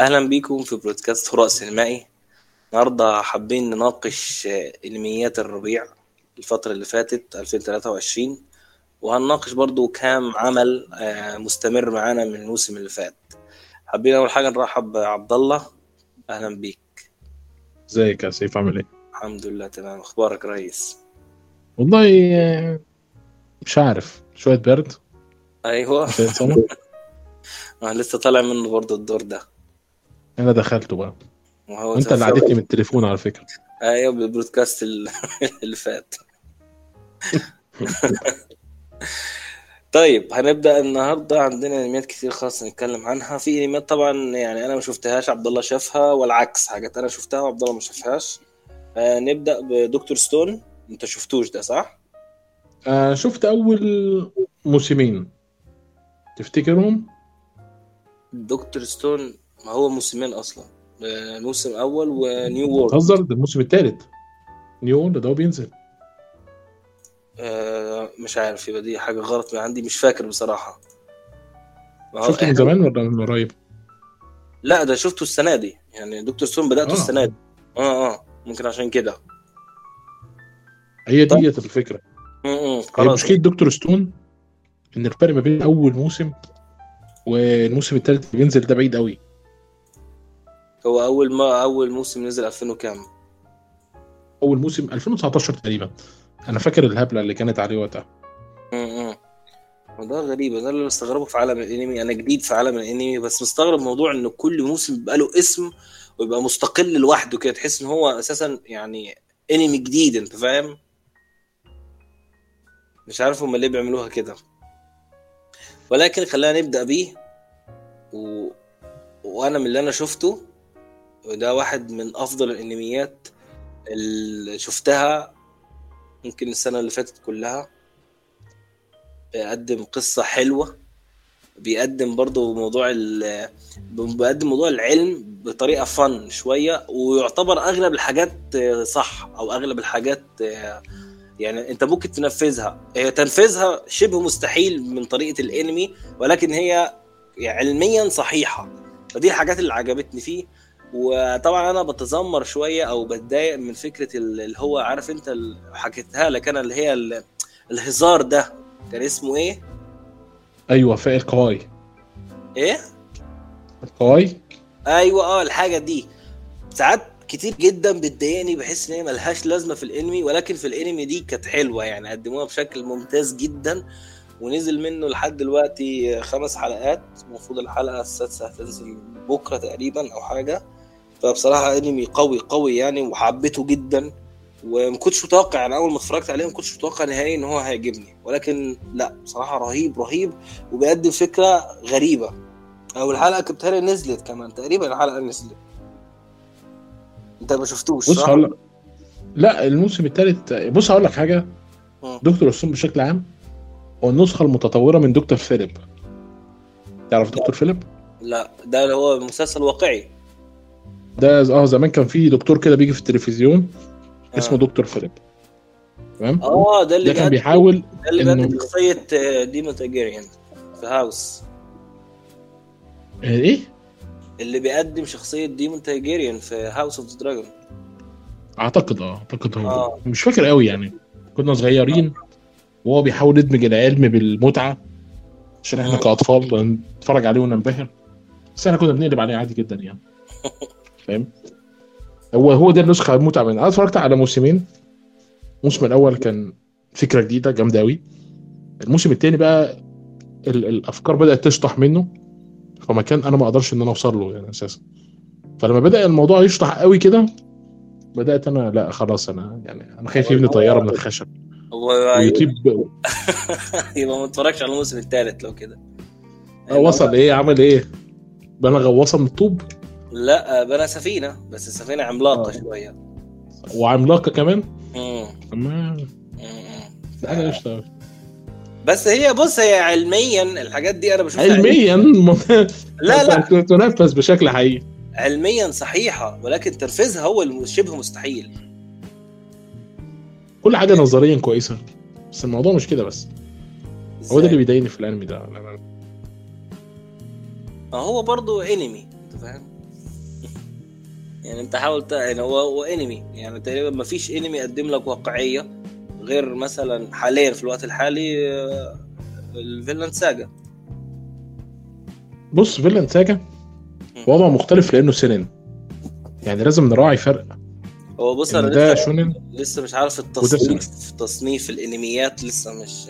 أهلا بيكم في بودكاست هراء سينمائي. النهارده حابين نناقش انميات الربيع الفترة اللي فاتت 2023 وهنناقش برضو كام عمل آه، مستمر معانا من الموسم اللي فات. حابين أول حاجة نرحب بعبد الله أهلا بيك. إزيك يا سيف؟ عامل إيه؟ الحمد لله تمام. أخبارك ريس والله آه، مش عارف. شوية برد. أيوه. أنا لسه طالع منه برضو الدور ده. أنا دخلته بقى. وهو وانت اللي عدتني من التليفون على فكرة. أيوه بالبرودكاست ال- اللي فات. طيب هنبدأ النهارده. عندنا أنميات كتير خاص نتكلم عنها. في أنميات طبعا يعني أنا ما شفتهاش عبد الله شافها والعكس حاجات أنا شفتها وعبد الله ما شافهاش. آه نبدأ بدكتور ستون. أنت شفتوش ده صح؟ آه شفت أول موسمين. تفتكرهم؟ Dr. Stone ما هو موسمين أصلا. آه، موسم أول و New World تهزر ده الموسم الثالث. New ده هو بينزل. آه مش عارف يبقى دي حاجة غلط من عندي مش فاكر بصراحة. شفته من إحنا- زمان ولا من قريب؟ لا ده شفته السنة دي. يعني Dr. Stone بدأته آه. السنة دي. آه آه. ممكن عشان كده. هي. ديت الفكرة. هي خلاص. مشكلة دكتور ستون إن الفرق ما بين أول موسم والموسم الثالث اللي بينزل ده بعيد قوي هو أول ما أول موسم نزل 2000 وكام؟ أول موسم 2019 تقريبا. أنا فاكر الهبلة اللي كانت عليه وقتها. امم وده غريب ده اللي بستغربه في عالم الأنمي. أنا جديد في عالم الأنمي بس مستغرب موضوع إن كل موسم بيبقى له اسم ويبقى مستقل لوحده كده تحس إن هو أساسا يعني أنمي جديد أنت فاهم؟ مش عارف هم ليه بيعملوها كده. ولكن خلينا نبدأ بيه. و... وأنا من اللي أنا شفته وده واحد من أفضل الأنميات اللي شفتها ممكن السنة اللي فاتت كلها. بيقدم قصة حلوة. بيقدم برضو موضوع بيقدم موضوع العلم بطريقة فن شوية ويعتبر أغلب الحاجات صح أو أغلب الحاجات يعني أنت ممكن تنفذها. هي تنفيذها شبه مستحيل من طريقة الأنمي ولكن هي علميا صحيحة. فدي الحاجات اللي عجبتني فيه. وطبعا أنا بتذمر شوية أو بتضايق من فكرة ال- اللي هو عارف أنت حكيتها لك أنا اللي هي ال- الهزار ده. كان اسمه إيه؟ أيوه فاق القواي إيه؟ القواي أيوه آه الحاجة دي. ساعات كتير جدا بتضايقني بحس إن هي ملهاش لازمة في الأنمي ولكن في الأنمي دي كانت حلوة يعني قدموها بشكل ممتاز جدا ونزل منه لحد دلوقتي خمس حلقات. المفروض الحلقة السادسة هتنزل بكرة تقريبا أو حاجة. فبصراحة أنمي قوي قوي يعني وحبيته جدا وما كنتش متوقع يعني أول ما اتفرجت عليه ما كنتش متوقع نهائي إن هو هيعجبني ولكن لا بصراحة رهيب رهيب وبيقدم فكرة غريبة. أو الحلقة بتهيألي نزلت كمان تقريبا الحلقة نزلت. أنت ما شفتوش بص صح؟ هقول لا الموسم الثالث بص هقول لك حاجة. Dr. Stone بشكل عام هو النسخة المتطورة من دكتور فيليب. تعرف دكتور فيليب؟ لا ده اللي هو مسلسل واقعي. ده آه زمان كان في دكتور كده بيجي في التلفزيون آه. اسمه دكتور فيليب تمام؟ آه ده اللي ده كان بيحاول ده اللي إنه- بيقدم شخصية آه، ديمون تارجيريان في House. آه، إيه؟ اللي بيقدم شخصية ديمون تارجيريان في House of the Dragon. أعتقد آه أعتقد هو آه. مش فاكر قوي يعني. كنا صغيرين وهو بيحاول يدمج العلم بالمتعة عشان إحنا آه. كأطفال نتفرج عليه وننبهر. بس إحنا كنا بنقلب عليه عادي جدا يعني. فاهم؟ هو هو ده النسخة المتعة منه أنا اتفرجت على موسمين. الموسم الأول كان فكرة جديدة جامدة قوي الموسم الثاني بقى ال- الأفكار بدأت تشطح منه. فمكان أنا ما أقدرش إن أنا أوصل له يعني أساسا. فلما بدأ الموضوع يشطح قوي كده بدأت أنا لا خلاص أنا يعني أنا خايف يبني طيارة من الخشب. هو ويطيب. يبقى ما اتفرجش على الموسم الثالث لو كده. وصل إيه؟ عمل إيه؟ بنى غواصه من الطوب. لا بنى سفينة بس السفينة عملاقة آه. شوية. وعملاقة كمان؟ مم. ما مم. ده حاجة قشطة. بس هي بص هي علميا الحاجات دي أنا بشوفها علميا؟ لا لا. تنفذ بشكل حقيقي. علميا صحيحة ولكن تنفيذها هو اللي شبه مستحيل. كل حاجة نظريا كويسة بس الموضوع مش كده بس. هو ده اللي؟ بيضايقني في الأنمي ده. ما هو برضه انمي أنت فاهم؟ يعني انت حاول. يعني هو هو انمي يعني تقريبا ما فيش انمي يقدم لك واقعية غير مثلا حاليا في الوقت الحالي آه، الفيلاند ساجا بص فيلن ساجا وضع مختلف لأنه سنن. يعني لازم نراعي فرق. هو بص أنا إن ده لسه شونن لسه مش عارف التصنيف تصنيف الانميات لسه مش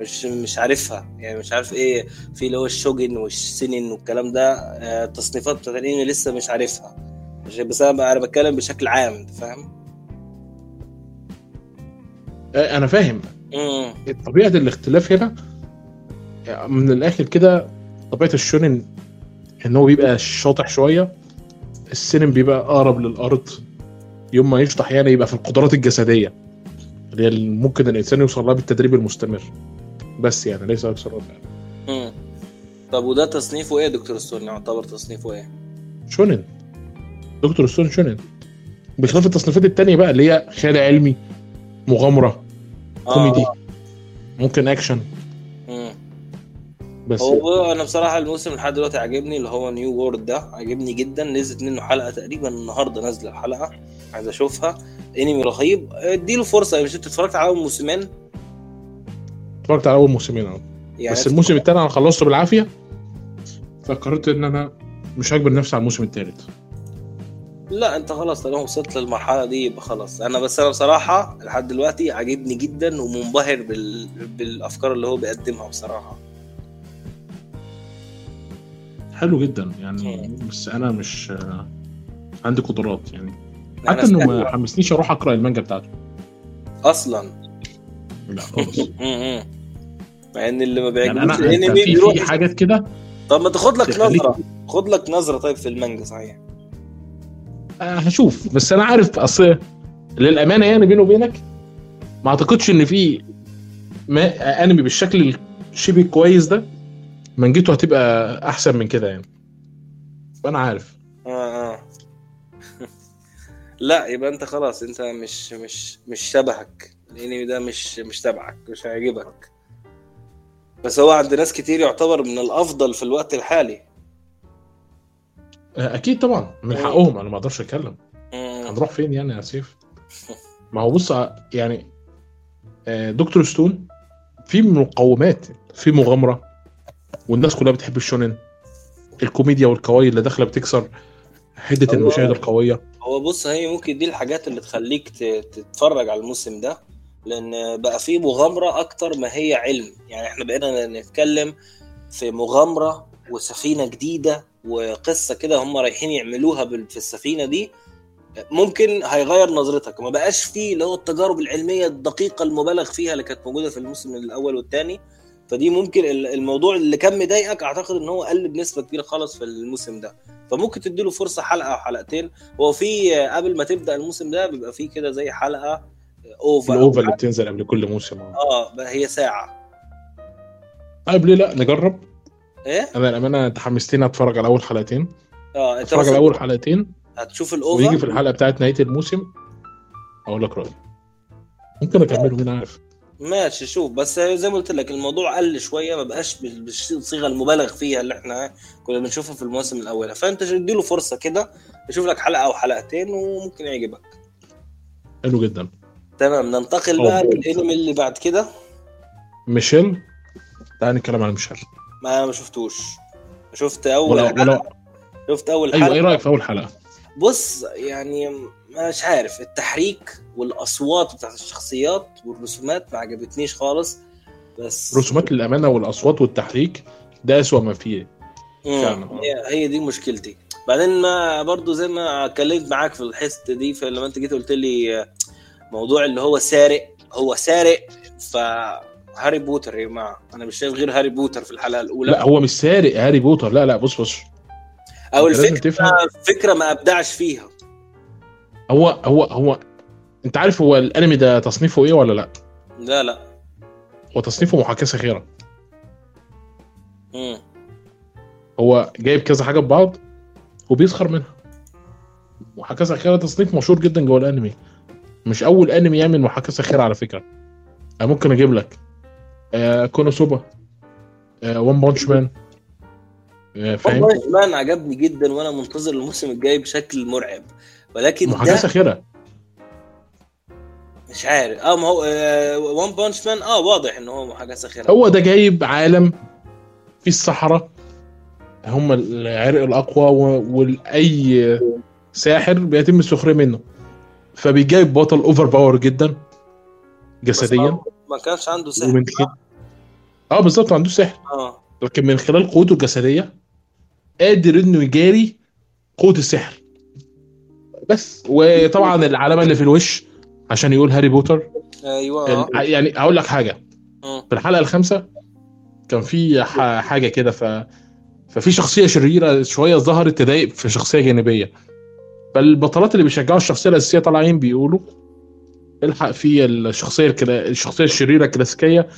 مش مش عارفها. يعني مش عارف إيه في اللي هو الشوجن والسنن والكلم ده آه، التصنيفات بتاعت الانمي لسه مش عارفها. بس أنا أنا بتكلم بشكل عام أنت فاهم؟ أنا فاهم. طبيعة الاختلاف هنا من الآخر كده طبيعة ال shonen إن هو بيبقى شاطح شوية ال seinen بيبقى أقرب للأرض يوم ما يشطح يعني يبقى في القدرات الجسدية اللي هي اللي ممكن الإنسان يوصل لها بالتدريب المستمر. بس يعني ليس أكثر ولا طب وده تصنيفه إيه يا Dr. Stone يعتبر تصنيفه إيه؟ shonen. Dr. Stone shonen. بخلاف التصنيفات التانية بقى اللي هي خيال علمي مغامرة كوميدي ممكن أكشن. مم. بس هو أنا بصراحة الموسم لحد دلوقتي عاجبني اللي هو New World ده عاجبني جدا. نزلت منه حلقة تقريبا النهارده نازلة الحلقة عايز أشوفها. انمي رهيب. اديله فرصة مش أنت اتفرجت على أول موسمين؟ اتفرجت على أول موسمين اهو يعني بس الموسم الثاني أنا خلصته بالعافية فقررت إن أنا مش هجبر نفسي على الموسم الثالث لا انت خلاص طالما وصلت للمرحلة دي يبقى خلاص. أنا بس أنا بصراحة لحد دلوقتي عاجبني جدا ومنبهر بال... بالأفكار اللي هو بيقدمها بصراحة. حلو جدا يعني بس أنا مش عندي قدرات يعني. حتى إنه ما حمسنيش أروح أقرأ المانجا بتاعته. أصلا. لا خالص. مع إن اللي ما يعني بيعجبوش أنا أنت الأنمي في بيروح في حاجات كده طب ما تاخد لك نظرة. خد لك نظرة طيب في المانجا صحيح. هشوف. بس أنا عارف أصل للأمانة يعني بيني وبينك ما أعتقدش إن في ما أنمي بالشكل الشبه كويس ده منجته هتبقى أحسن من كده يعني. فأنا عارف. آه آه. لا يبقى أنت خلاص أنت مش مش مش شبهك. الأنمي ده مش مش تبعك مش هيعجبك. بس هو عند ناس كتير يعتبر من الأفضل في الوقت الحالي. آه، أكيد طبعا. من. حقهم أنا ما أقدرش أتكلم. هنروح فين يعني يا سيف؟ ما هو بص ع- يعني آه، Dr. Stone في مقومات في مغامرة والناس كلها بتحب ال shonen الكوميديا وال kawaii اللي داخلة بتكسر حدة هو- المشاهد القوية. هو بص هي ممكن دي الحاجات اللي تخليك تتفرج على الموسم ده لأن بقى فيه مغامرة أكتر ما هي علم. يعني إحنا بقينا نتكلم في مغامرة وسفينة جديدة وقصة كده هم رايحين يعملوها في السفينة دي ممكن هيغير نظرتك. ما بقاش فيه اللي هو التجارب العلمية الدقيقة المبالغ فيها اللي كانت موجودة في الموسم الأول والثاني فدي ممكن ال- الموضوع اللي كان مضايقك أعتقد إن هو قل بنسبه كبيرة خالص في الموسم ده. فممكن تديله فرصة حلقة أو حلقتين. هو في قبل ما تبدأ الموسم ده بيبقى في كده زي حلقة اوفر الاوفا اللي بتنزل قبل كل موسم. آه هي ساعة. طيب ليه لأ؟ نجرب. إيه؟ أنا الامانه أنت حمستني أتفرج على أول حلقتين. آه أنت أتفرج على أول حلقتين. هتشوف ويجي الاوفر في الحلقة بتاعت نهاية الموسم أقول لك رأيي. ممكن أكمله مين عارف. ماشي شوف بس زي ما قلت لك الموضوع قل شوية ما بقاش بال- بالصيغة المبالغ فيها اللي إحنا كنا بنشوفها في المواسم الاولى فأنت اديله فرصة كده شوف لك حلقة أو حلقتين وممكن يعجبك. حلو جدا. تمام ننتقل بقى. للإنمي اللي بعد كده. ميشيل تعال نتكلم عن ميشيل. ما أنا ما شفتوش. شفت أول ولا حلقة؟ ولا شفت أول أيوه إيه حلقه رأيك في أول حلقة؟ بص يعني مش عارف التحريك والأصوات بتاعت الشخصيات والرسومات ما عجبتنيش خالص بس رسومات للامانه والأصوات والتحريك ده أسوأ ما فيه. فعلا. هي هي دي مشكلتي. بعدين ما برضو زي ما اتكلمت معاك في الحته دي فلما انت جيت قلت لي موضوع اللي هو سارق هو سارق ف Harry Potter يا جماعة. أنا مش شايف غير Harry Potter في الحلقة الأولى. لا هو مش سارق Harry Potter. لا لا بص بص. أو الفكرة تفهم. فكرة ما أبدعش فيها. هو هو هو أنت عارف هو الأنمي ده تصنيفه إيه ولا لا؟ لا لا. هو تصنيفه محاكاه ساخره مم. هو جايب كذا حاجة ببعض وبيسخر منها. محاكاه ساخره تصنيف مشهور جدا جوه الأنمي. مش أول أنمي يعمل محاكاه ساخره على فكرة. أنا ممكن أجيب لك. آه كونوسوبا آه وان بانش مان آه، فاهم؟ والله مان عجبني جدا وأنا منتظر الموسم الجاي بشكل مرعب. ولكن وحاجات ده مش عارف. آه ما هو One Punch Man آه واضح إن هو حاجة ساخره هو ده جايب عالم في السحرة. هم العرق الأقوى واي ساحر بيتم السخرية منه. فبيجايب بطل overpower جدا جسديا. ما- كانش عنده سحر. ومن خلال آه بالظبط ما عندوش سحر. آه. لكن من خلال قوته الجسدية قادر إنه يجاري قوة السحر. بس وطبعا العلامة اللي في الوش عشان يقول هاري بوتر. أيوه. ال- يعني هقول لك حاجة. في الحلقة الخامسة كان في ح- حاجة كده ف ففي شخصية شريرة شوية ظهرت تضايق في شخصية جانبية. فالبطلات اللي بيشجعوا الشخصية الأساسية طالعين بيقولوا الحق في الشخصية الكلا... الشخصية الشريرة الكلاسيكية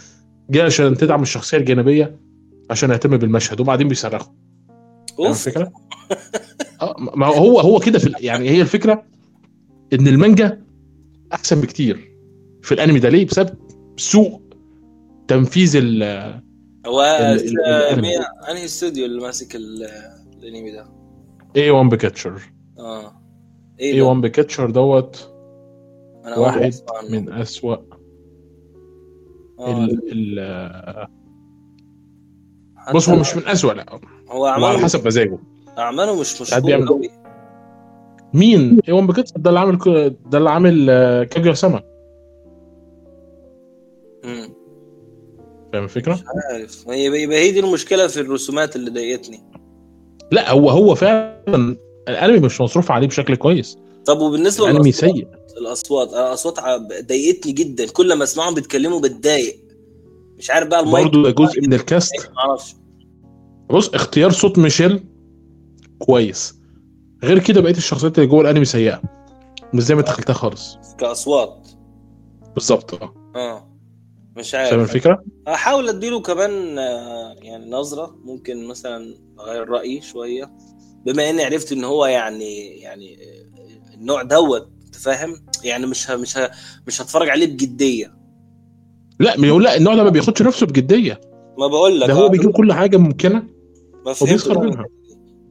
جاية عشان تدعم الشخصية الجانبية عشان يهتم بالمشهد وبعدين بيصرخوا أوف الفكرة؟ آه ما هو هو كده في يعني هي الفكرة إن المانجا أحسن بكتير في الأنمي ده ليه؟ بسبب سوء تنفيذ ال هو آه، أنهي استوديو اللي ماسك ال- الأنمي ده؟ A1 بكاتشر آه ده؟ A1 بكاتشر دوت مرة واحد. من أسوأ آه، ال ال بص هو مش من أسوأ لا. هو هو على حسب مزاجه. أعماله مش مشهور قوي مين؟ A1 بكاتشر ده اللي عامل ده اللي عامل آه، كاجويا سما. فاهم الفكرة؟ عارف. هي يبقى هي دي المشكلة في الرسومات اللي ضايقتني. لا هو هو فعلا الأنمي مش مصروف عليه بشكل كويس. طب وبالنسبة الأنمي سيء. الأصوات أنا الاصوات ع- ضايقتني جدا. كل ما أسمعهم بيتكلموا بتضايق مش عارف بقى المايك برضه ده جزء من الكاست. ما أعرفش. بص اختيار صوت ميشيل كويس. غير كده بقية الشخصيات اللي جوه الأنمي سيئة. مش زي ما تخيلتها خالص. كأصوات. بالظبط. آه. آه. مش فاهم عارف. الفكرة؟ هحاول أديله كمان آه، يعني نظرة. ممكن مثلا أغير رأيي شوية. بما إني عرفت إن هو يعني يعني آه، النوع دوت أنت فاهم؟ يعني مش ه مش ه مش هتفرج عليه بجدية. لا لا النوع ده ما بياخدش نفسه بجدية. ما بقول لك ده هو بيجيب كل حاجة ممكنة وبيسخر منها.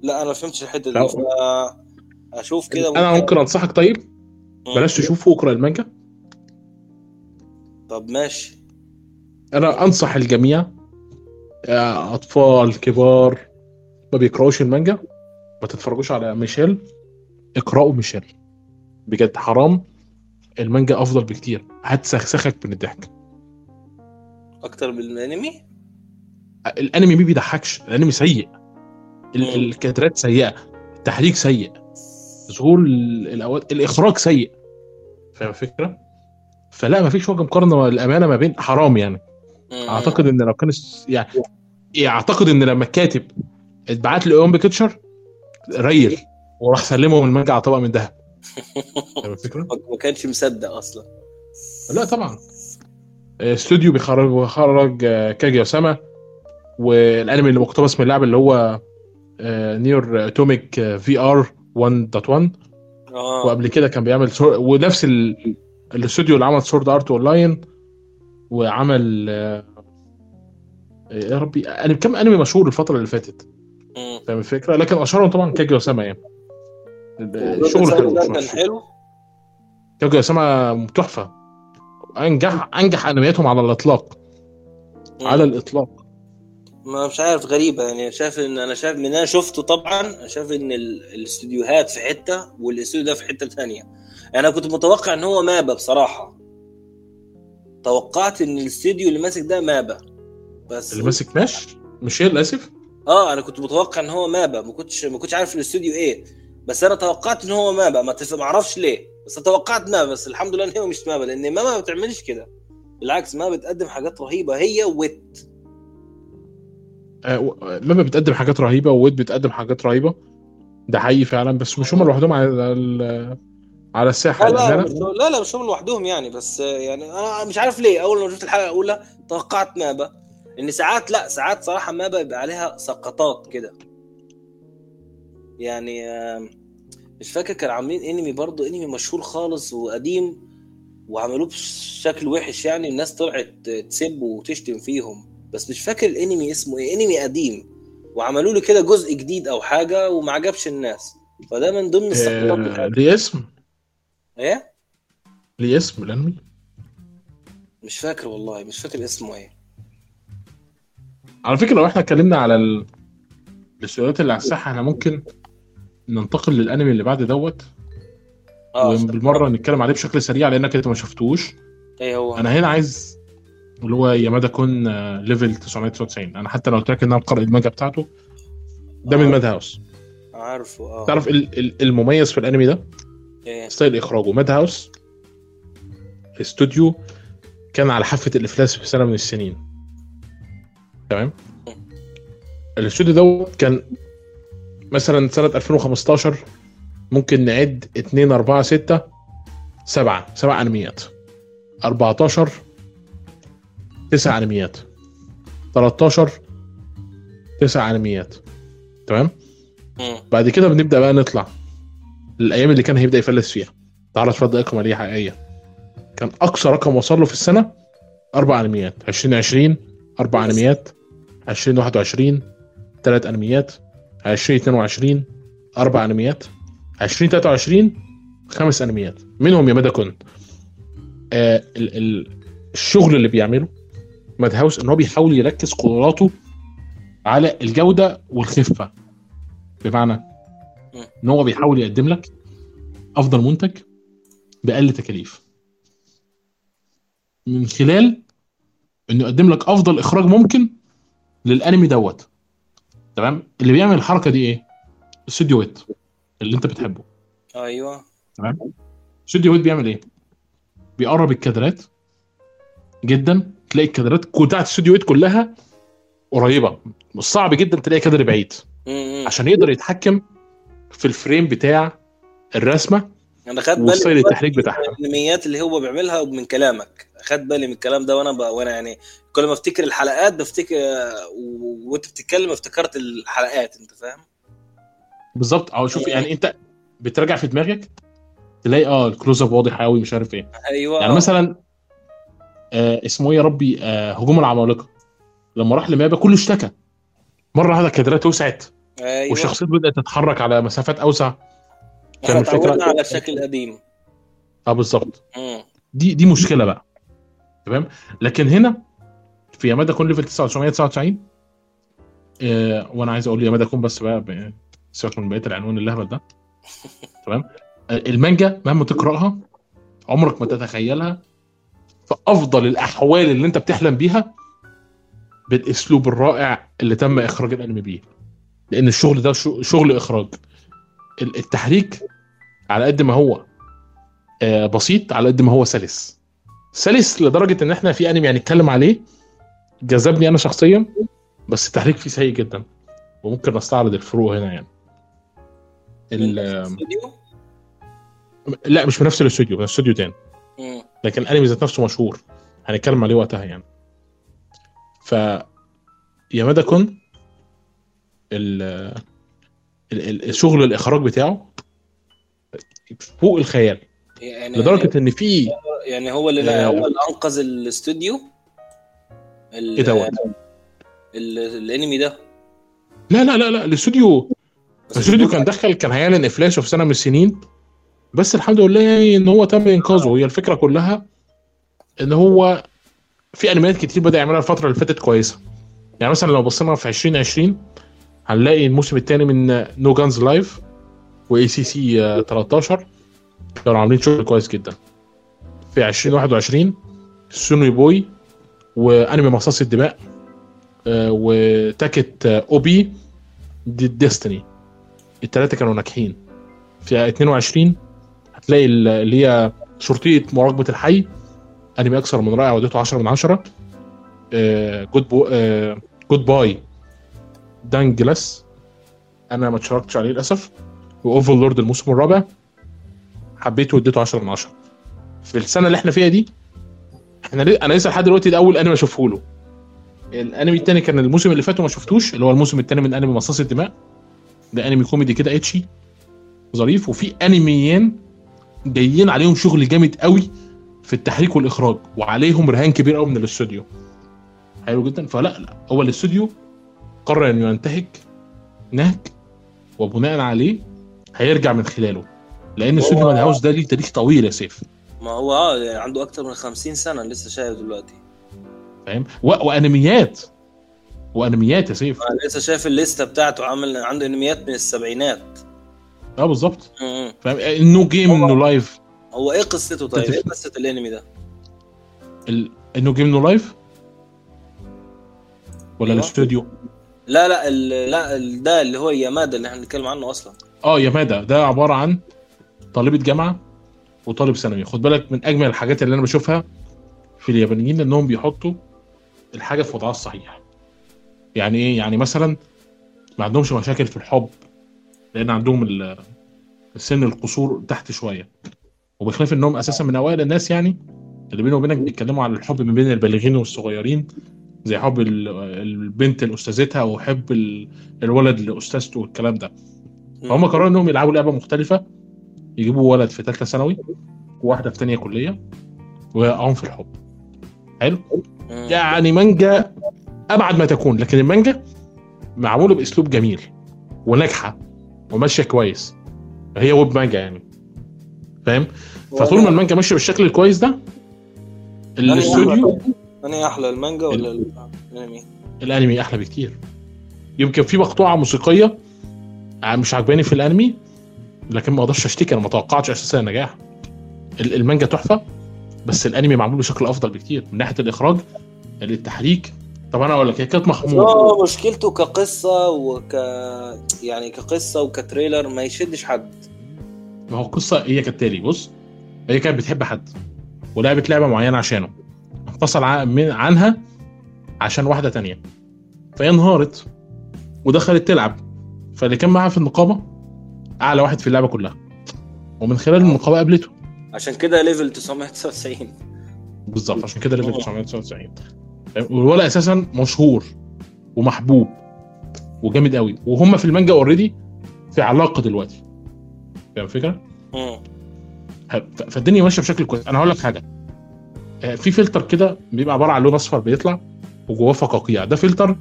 لا أنا ما فهمتش الحتة. دي. أشوف كده أنا ممكن. أنصحك. طيب. بلاش تشوفه وأقرأ المانجا. طب ماشي. أنا أنصح الجميع آه، أطفال كبار ما بيقرأوش المانجا ما تتفرجوش على ميشيل. اقرأوا ميشيل. بجد حرام المانجا أفضل بكتير. هتسخسخك من الضحك. أكتر من الأنمي؟ الأنمي ما بيضحكش الأنمي سيء. الكادرات سيئة التحريك سيء. ظهور ال- الاوقات الإخراج سيء. فاهم الفكرة؟ فلا ما فيش وجه مقارنة الأمانة ما بين حرام يعني. مم. أعتقد إن لو كان يعني أعتقد إن لما الكاتب اتبعت لايون بيكتشر ريل وراح سلمهم المانجا على طبق من ذهب. الفكرة؟ ما ما كانش مصدق أصلا. لا طبعا. آه، استوديو بيخرج بيخرج آه، كاجيا سما والأنمي اللي مقتبس من اللعبة اللي هو نيور اتوميك في ار 1.1 آه. وقبل كده كان بيعمل سور... ونفس ال... الاستوديو اللي عمل سورد ارت اون لاين وعمل آه، يا ربي أنا كم أنمي مشهور الفترة اللي فاتت. فاهم الفكرة؟ لكن أشهرهم طبعا كاجيا سما يعني. الشغل حلو كان. حلو. كاجيا سما تحفة. أنجح أنجح أنمياتهم على الإطلاق. مم. على الإطلاق. ما مش عارف غريبة يعني. شايف إن أنا شايف من أنا شفته طبعا أنا شايف إن ال- الاستوديوهات في حتة والاستوديو ده في حتة ثانية يعني أنا كنت متوقع إن هو MAPPA بصراحة. توقعت إن الاستوديو اللي ماسك ده MAPPA. بس اللي ماسك مش هي للاسف آه أنا كنت متوقع إن هو مابا. ما كنتش ما كنتش عارف الاستوديو إيه. بس أنا توقعت ان هو MAPPA ما تف... ما أعرفش ليه. بس توقعت MAPPA بس الحمد لله إن هو مش MAPPA لأن MAPPA ما بتعملش كده. بالعكس MAPPA بتقدم حاجات رهيبة. هي Wit. آه، MAPPA بتقدم حاجات رهيبة و Wit بتقدم حاجات رهيبة. ده حقيقي فعلا بس مش هم لوحدهم على على الساحة لا لا. مش لا لا مش هم لوحدهم يعني. بس يعني أنا مش عارف ليه. أول ما شفت الحلقة الأولى توقعت مابا إن ساعات لا ساعات صراحة مابا يبقى عليها سقطات كده. يعني مش فاكر كانوا عاملين انمي برضه انمي مشهور خالص وقديم وعملوه بشكل وحش يعني الناس طلعت تسب وتشتم فيهم. بس مش فاكر الانمي اسمه إيه انمي قديم. وعملوا له كده جزء جديد أو حاجة وما عجبش الناس. فده من ضمن السقطات آه، بتاعته. ليه اسم؟ إيه؟ ليه اسم الانمي؟ مش فاكر والله مش فاكر اسمه إيه. على فكرة لو إحنا اتكلمنا على ال... السؤالات اللي على الساحة إحنا ممكن ننتقل للانمي اللي بعد دوت. آه وبالمره نتكلم عليه بشكل سريع لأنك أنت ما شفتوش. إيه هو؟ أنا هنا عايز اللي هو يامادا كون آه، level 999 أنا حتى لو قلت لك إن أنا مقرأ المانجا بتاعته ده من آه. Madhouse عارفه آه. تعرف ال- ال- المميز في الأنمي ده؟ إيه. style إخراجه. Madhouse استوديو كان على حافة الإفلاس في سنة من السنين. تمام؟ الاستوديو دوت كان مثلا سنة 2015 ممكن نعد 2 4 6 7 7 انميات 14 9 انميات 13 9 انميات تمام. بعد كده بنبدأ بقى نطلع الأيام اللي كان هيبدأ يفلس فيها. تعالى اتفضل رقم ماليه حقيقية؟ كان أقصى رقم وصل له في السنة أربع انميات 2020 أربع. انميات 2021 ثلاث انميات 2022 أربع انميات 2023 خمس انميات منهم يامادا كون آه ال- ال- الشغل اللي بيعمله ماد هاوس إن هو بيحاول يركز قدراته على الجودة والخفة. بمعنى إن هو بيحاول يقدم لك أفضل منتج بأقل تكاليف. من خلال إنه يقدم لك أفضل إخراج ممكن للأنمي دوت. تمام؟ اللي بيعمل الحركة دي إيه؟ استوديو Wit اللي أنت بتحبه. أيوه. تمام؟ استوديو Wit بيعمل إيه؟ بيقرب الكادرات جدا تلاقي الكادرات بتاعت استوديو Wit كلها قريبة. صعب جدا تلاقي كادر بعيد. عشان يقدر يتحكم في ال frame بتاع الرسمة أنا خدت بالي التحريك بتاعها. الانميات اللي هو بيعملها من كلامك. خدت بالي من الكلام ده وأنا ب... وأنا يعني كل ما افتكر الحلقات بفتكر. وانت بتتكلم افتكرت الحلقات انت فاهم؟ بالظبط. أو شوف يعني انت بتراجع في دماغك تلاقي آه الكلوز اب واضح قوي مش عارف إيه. أيوه. يعني مثلا آه اسمه إيه يا ربي؟ آه هجوم العمالقة. لما راح لمابا كله اشتكى. مرة واحدة الكادرات وسعت أيوه. والشخصيات بدأت تتحرك على مسافات أوسع. الفكرة؟ اتعودنا على الشكل القديم. آه بالظبط. دي دي مشكلة بقى. تمام؟ لكن هنا في يامادا كون ليفل 999 آه وأنا عايز أقول يامادا كون بس بقى سيبك من بقية العنوان اللهبل ده. تمام؟ آه المانجا مهما تقرأها عمرك ما تتخيلها في أفضل الأحوال اللي أنت بتحلم بيها بالأسلوب الرائع اللي تم إخراج الأنمي بيه. لأن الشغل ده شغل إخراج. ال- التحريك على قد ما هو آه، بسيط على قد ما هو سلس. سلس لدرجة إن إحنا في أنمي هنتكلم عليه جذبني أنا شخصيا بس التحريك فيه سيء جدا وممكن نستعرض الفروق هنا يعني؟ لا مش في نفس الاستوديو في استوديو تاني. لكن الانمي ذات نفسه مشهور هنتكلم عليه وقتها يعني ف يامادا كون ال ال- ال- الشغل الإخراج بتاعه فوق الخيال يعني لدرجة إن في يعني هو اللي آه. هو اللي أنقذ الاستوديو ال- إيه دوت؟ ال- الانمي ده. لا لا لا لا الاستوديو. الاستوديو كان دخل كان هيعلن افلاشه في سنة من السنين. بس الحمد لله يعني إن هو تم إنقاذه. هي الفكرة كلها إن هو في انميات كتير بدأ يعملها الفترة اللي فاتت كويسة. يعني مثلا لو بصينا في 2020 هنلاقي الموسم الثاني من No Guns Life و ACCA 13 كانوا عاملين شغل كويس جدا. في 2021 Sonny Boy وانمي مصاص الدماء آه، و Takt آه، Op. Destiny. الثلاثه كانوا ناجحين. في 22 هتلاقي ال- اللي هي شرطية مراقبة الحي. أنمي أكثر من رائع وديته 10 من 10 جود بو Goodbye, Don Glees أنا ما اتشاركتش عليه للأسف. و Overlord الموسم الرابع. حبيته واديته 10 من 10 في السنة اللي إحنا فيها دي إحنا ليه أنا لسه لحد دلوقتي ده اول انمي اشوفه له. الانمي التاني كان الموسم اللي فات وما شفتوش اللي هو الموسم التاني من انمي مصاص الدماء. ده انمي كوميدي كده ecchi. ظريف. وفي انميين جايين عليهم شغل جامد قوي في التحريك والإخراج وعليهم رهان كبير قوي من الاستوديو. حلو جدا. فلا لا هو الاستوديو قرر إنه ينتهك هناك وبناء عليه هيرجع من خلاله. لأن استوديو Madhouse ده ليه تاريخ طويل يا سيف. ما هو آه يعني عنده أكتر من 50 سنة لسه شايف دلوقتي. فاهم؟ و... وأنميات. وأنميات يا سيف. أنا لسه شايف الليستة بتاعته عامل عنده أنميات من السبعينات. آه بالظبط. فاهم؟ No Game No Life. هو إيه قصته طيب؟ إيه قصة الأنمي ده؟ ال... No Game No Life؟ ولا أيوة. الاستوديو؟ لا لا ال لا ال ده اللي هو يامادا اللي إحنا بنتكلم عنه أصلا. آه يامادا. ده عبارة عن طالبة جامعة. وطالب ثانوي. خد بالك من أجمل الحاجات اللي أنا بشوفها في اليابانيين إنهم بيحطوا الحاجة في وضعها الصحيح. يعني إيه؟ يعني مثلا ما عندهمش مشاكل في الحب لأن عندهم ال- السن القصور تحت شوية. وبخلاف إنهم أساسا من أوائل الناس يعني اللي بيني وبينك بيتكلموا عن الحب ما بين البالغين والصغيرين زي حب ال- البنت لأستاذتها وحب ال- الولد لأستاذته والكلام ده. فهم قرروا إنهم يلعبوا لعبة مختلفة يجيبوا ولد في ثالثه ثانوي وواحدة في ثانية كلية ويقعون في الحب. حلو. يعني مانجا أبعد ما تكون لكن المانجا معمولة بأسلوب جميل وناجحة وماشية كويس. هي ويب مانجا يعني. فاهم؟ فطول ما المانجا ماشية بالشكل الكويس ده الاستوديو انهي أحلى المانجا ولا ال- الأنمي؟ الأنمي أحلى بكتير. يمكن في مقطوعة موسيقية مش عجباني في الأنمي لكن ما أقدرش اشتكي أنا ما توقعتش أساسا النجاح. ال- المانجا تحفة بس الانمي معمول بشكل افضل بكتير من ناحية الإخراج التحريك. طب أنا أقول لك هي كانت محموله هو مشكلته كقصة وك يعني كقصة وكتريلر ما يشدش حد. ما هو القصة هي كالتالي بص هي كانت بتحب حد ولعبت لعبة معينة عشانه. انفصل عنها عشان واحدة تانية. فهي انهارت ودخلت تلعب. فاللي كان معاها في النقابة أعلى واحد في اللعبة كلها. ومن خلال النقابه قابلته. عشان كده level 999 بالظبط عشان كده level آه. 999 فاهم؟ والولد أساسا مشهور ومحبوب وجامد قوي. وهم في المانجا already في علاقة دلوقتي. فاهم الفكرة؟ فالدنيا ماشية بشكل كويس. أنا هقول لك حاجة. آه، في فلتر كده بيبقى عبارة عن لون أصفر بيطلع وجواه فقاقيع. ده فلتر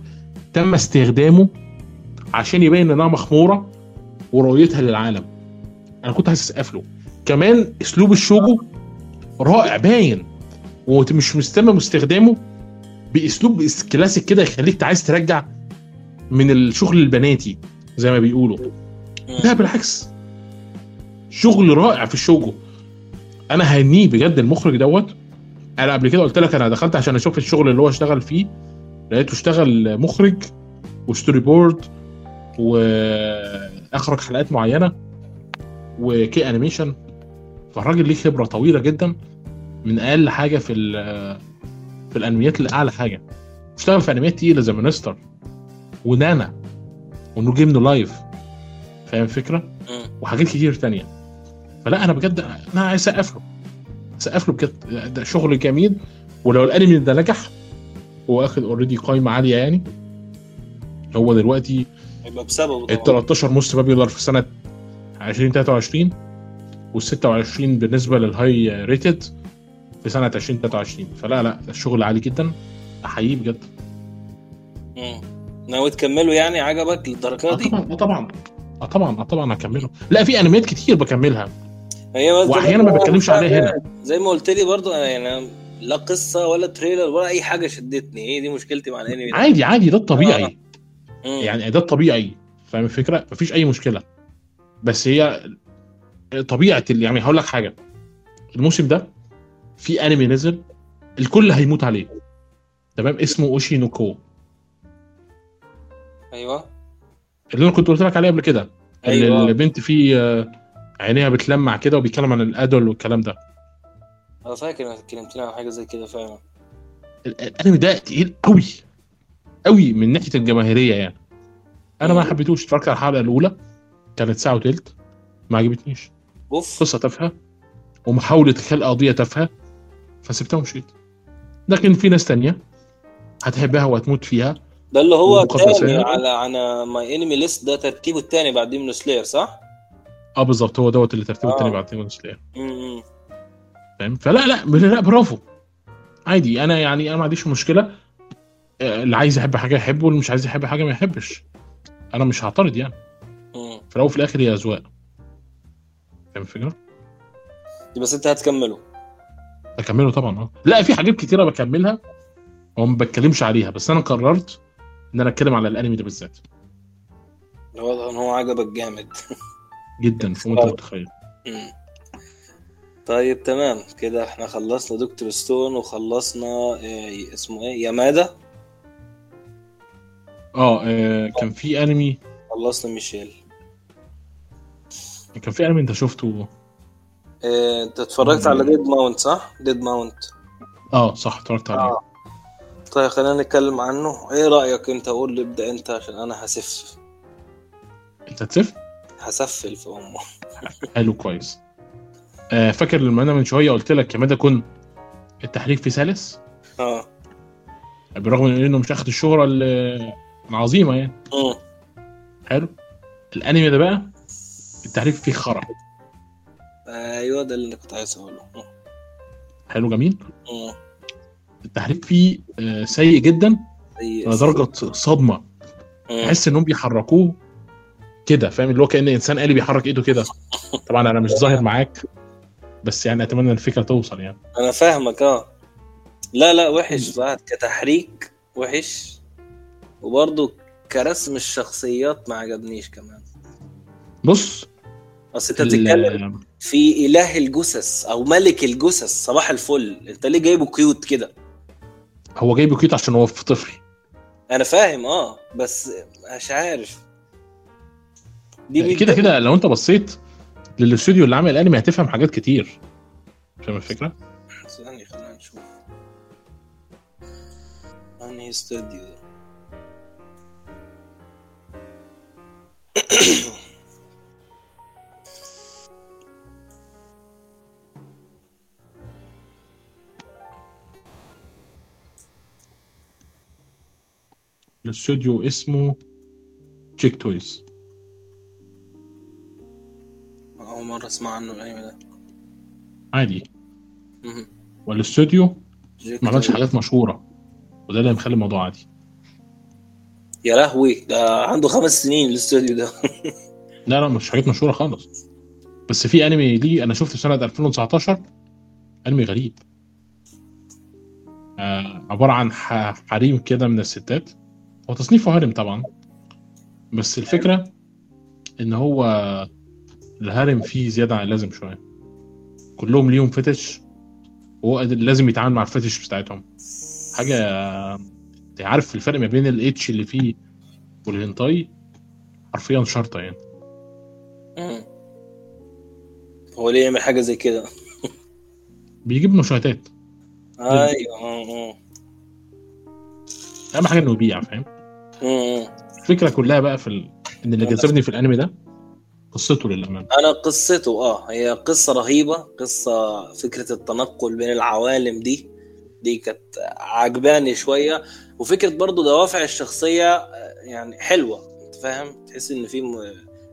تم استخدامه عشان يبين إنها مخمورة ورؤيتها للعالم. أنا كنت عايز اسقف له كمان أسلوب ال shoujo رائع باين. ومش مستمم استخدامه بأسلوب كلاسيك كده يخليك عايز ترجع من الشغل البناتي زي ما بيقولوا. لا بالعكس. شغل رائع في ال shoujo. أنا هنيه بجد المخرج دوت. أنا قبل كده قلت لك أنا دخلت عشان أشوف الشغل اللي هو اشتغل فيه. لقيته اشتغل مخرج و storyboard واخرج حلقات معينة و key animation فالراجل ليه خبرة طويلة جدا من أقل حاجة في في الأنميات لأعلى حاجة. اشتغل في أنميات تقيلة زي Monster ونانا و No Game No Life. فاهم الفكرة؟ وحاجات كتير تانية. فلا أنا بجد أنا عايز اسقف له اسقف له بجد. ده شغل جميل. ولو الأنمي ده نجح هو أخد already قايمة عالية يعني. هو دلوقتي يبقى بسببه ال طبعا 13 most popular في سنة 2023 وال 26 بالنسبة لل high rated في سنة 2023 فلا لا الشغل عالي جدا. احييه بجد. م. ناوي تكمله يعني؟ عجبك للدرجة دي؟ طبعا أه طبعا. أه طبعا أه طبعا هكمله. لا في انميات كتير بكملها. هي واحيانا ما بتكلمش عليها هنا. زي ما قلت لي برضو أنا يعني لا قصة ولا تريلر ولا أي حاجة شدتني. هي دي مشكلتي مع الأنمي عادي عادي ده الطبيعي. مم. يعني ده الطبيعي فاهم الفكرة؟ مفيش أي مشكلة. بس هي طبيعة ال- يعني هقول لك حاجة. الموسم ده في أنمي نزل الكل هيموت عليه. تمام؟ اسمه أوشي نوكو أيوه. اللي أنا كنت قلت لك عليه قبل كده. اللي أيوة. البنت فيه آه، عينيها بتلمع كده وبيتكلم عن الادول والكلام ده. أنا فاكر إنك كلمتني عن حاجة زي كده فعلا. ال- الأنمي ده تقيل قوي. قوي من ناحية الجماهيرية يعني. أنا ما مم. حبيتهوش اتفرجت على الحلقة الأولى كانت ساعة وتلت ما عجبتنيش. أوف. قصة تافهة ومحاولة خلق قضية تافهة فسبتها ومشيت. لكن في ناس تانية هتحبها وهتموت فيها. ده اللي هو. الثاني على على MyAnimeList ده ترتيبه الثاني بعد Demon Slayer صح؟ آه بالظبط هو دوت اللي ترتيبه آه. التاني بعد Demon Slayer فاهم؟ فلا لا لا برافو. عادي أنا يعني أنا ما عنديش مشكلة. اللي عايز يحب حاجة يحب واللي مش عايز يحب حاجة ما يحبش. أنا مش هعترض يعني. في الأول وفي الآخر هي أذواق. فاهم الفكرة؟ بس أنت هتكمله. بكمله طبعا آه. لا في حاجات كتيرة بكملها وما بتكلمش عليها بس أنا قررت إن أنا أتكلم على الأنمي ده بالذات. واضح ان هو عجبك جامد. جدا فوق ما مم. طيب تمام. كده إحنا خلصنا دكتور ستون وخلصنا آه اسمه إيه؟ يامادا. آه آه، كان في انمي خلصنا ميشيل. كان في انمي انت شفته؟ آه انت اتفرجت على Dead Mount صح؟ Dead Mount آه صح اتفرجت عليه. آه. طيب خلينا نتكلم عنه. إيه رأيك انت؟ قول لي ابدأ انت عشان أنا هسف. انت تسف هسفل في أمه. حلو كويس. آه فاكر لما أنا من شوية قلت لك كمادة كن التحريك فيه سلس آه. بالرغم من إنه مش اخد الشهرة ال- العظيمه يعني. مم. حلو. الأنمي ده بقى التحريك فيه خرا. أيوه ده اللي كنت عايز أقوله. حلو جميل. مم. التحريك فيه سيء جدا زي- لدرجه صدمة. تحس إنهم بيحركوه كده فاهم؟ اللي هو كأن إنسان آلي بيحرك إيده كده. طبعا أنا مش ظاهر معاك بس يعني أتمنى الفكرة توصل يعني. أنا فاهمك آه. لا لا وحش بعد كتحريك وحش. وبرضه كرسم الشخصيات ما عجبنيش كمان. بص أصل أنت بتتكلم في إله الجثث أو ملك الجثث صباح الفل. أنت ليه جايبه كيوت كده؟ هو جايبه كيوت عشان هو في طفل. أنا فاهم آه بس مش عارف. دي كده كده لو أنت بصيت للاستوديو اللي عامل الانمي هتفهم حاجات كتير. فاهم الفكرة؟ ثانية خلينا نشوف. انهي استوديو الاستوديو اسمه Geek Toys أول مرة أسمع عنه الأنمي ده. عادي. والاستوديو ما عملش. حاجات مشهورة. وده اللي مخلي الموضوع عادي. يا لهوي ده عنده خمس سنين الاستوديو ده. لا لا مش حاجات مشهورة خالص. بس في أنمي ليه أنا شفته سنة 2019 أنمي غريب. آه عبارة عن حريم كده من الستات. هو تصنيفه هرم طبعا بس الفكرة إن هو الهرم فيه زيادة عن اللازم شوية. كلهم ليهم فتش وهو لازم يتعامل مع الفتش بتاعتهم. حاجة انت عارف الفرق ما بين الاتش اللي فيه والهنتاي حرفيا شرطة يعني. مم. هو ليه يعمل حاجة زي كده؟ بيجيب مشاهدات. أيوه. أهم حاجة إنه يبيع فاهم. الفكرة كلها بقى في ال... إن اللي جذبني في الأنمي ده قصته للأمانة. أنا قصته آه هي قصة رهيبة قصة فكرة التنقل بين العوالم دي. دي كانت عجباني شوية. وفكرة برضو دوافع الشخصية آه، يعني حلوة. أنت فاهم؟ تحس إن في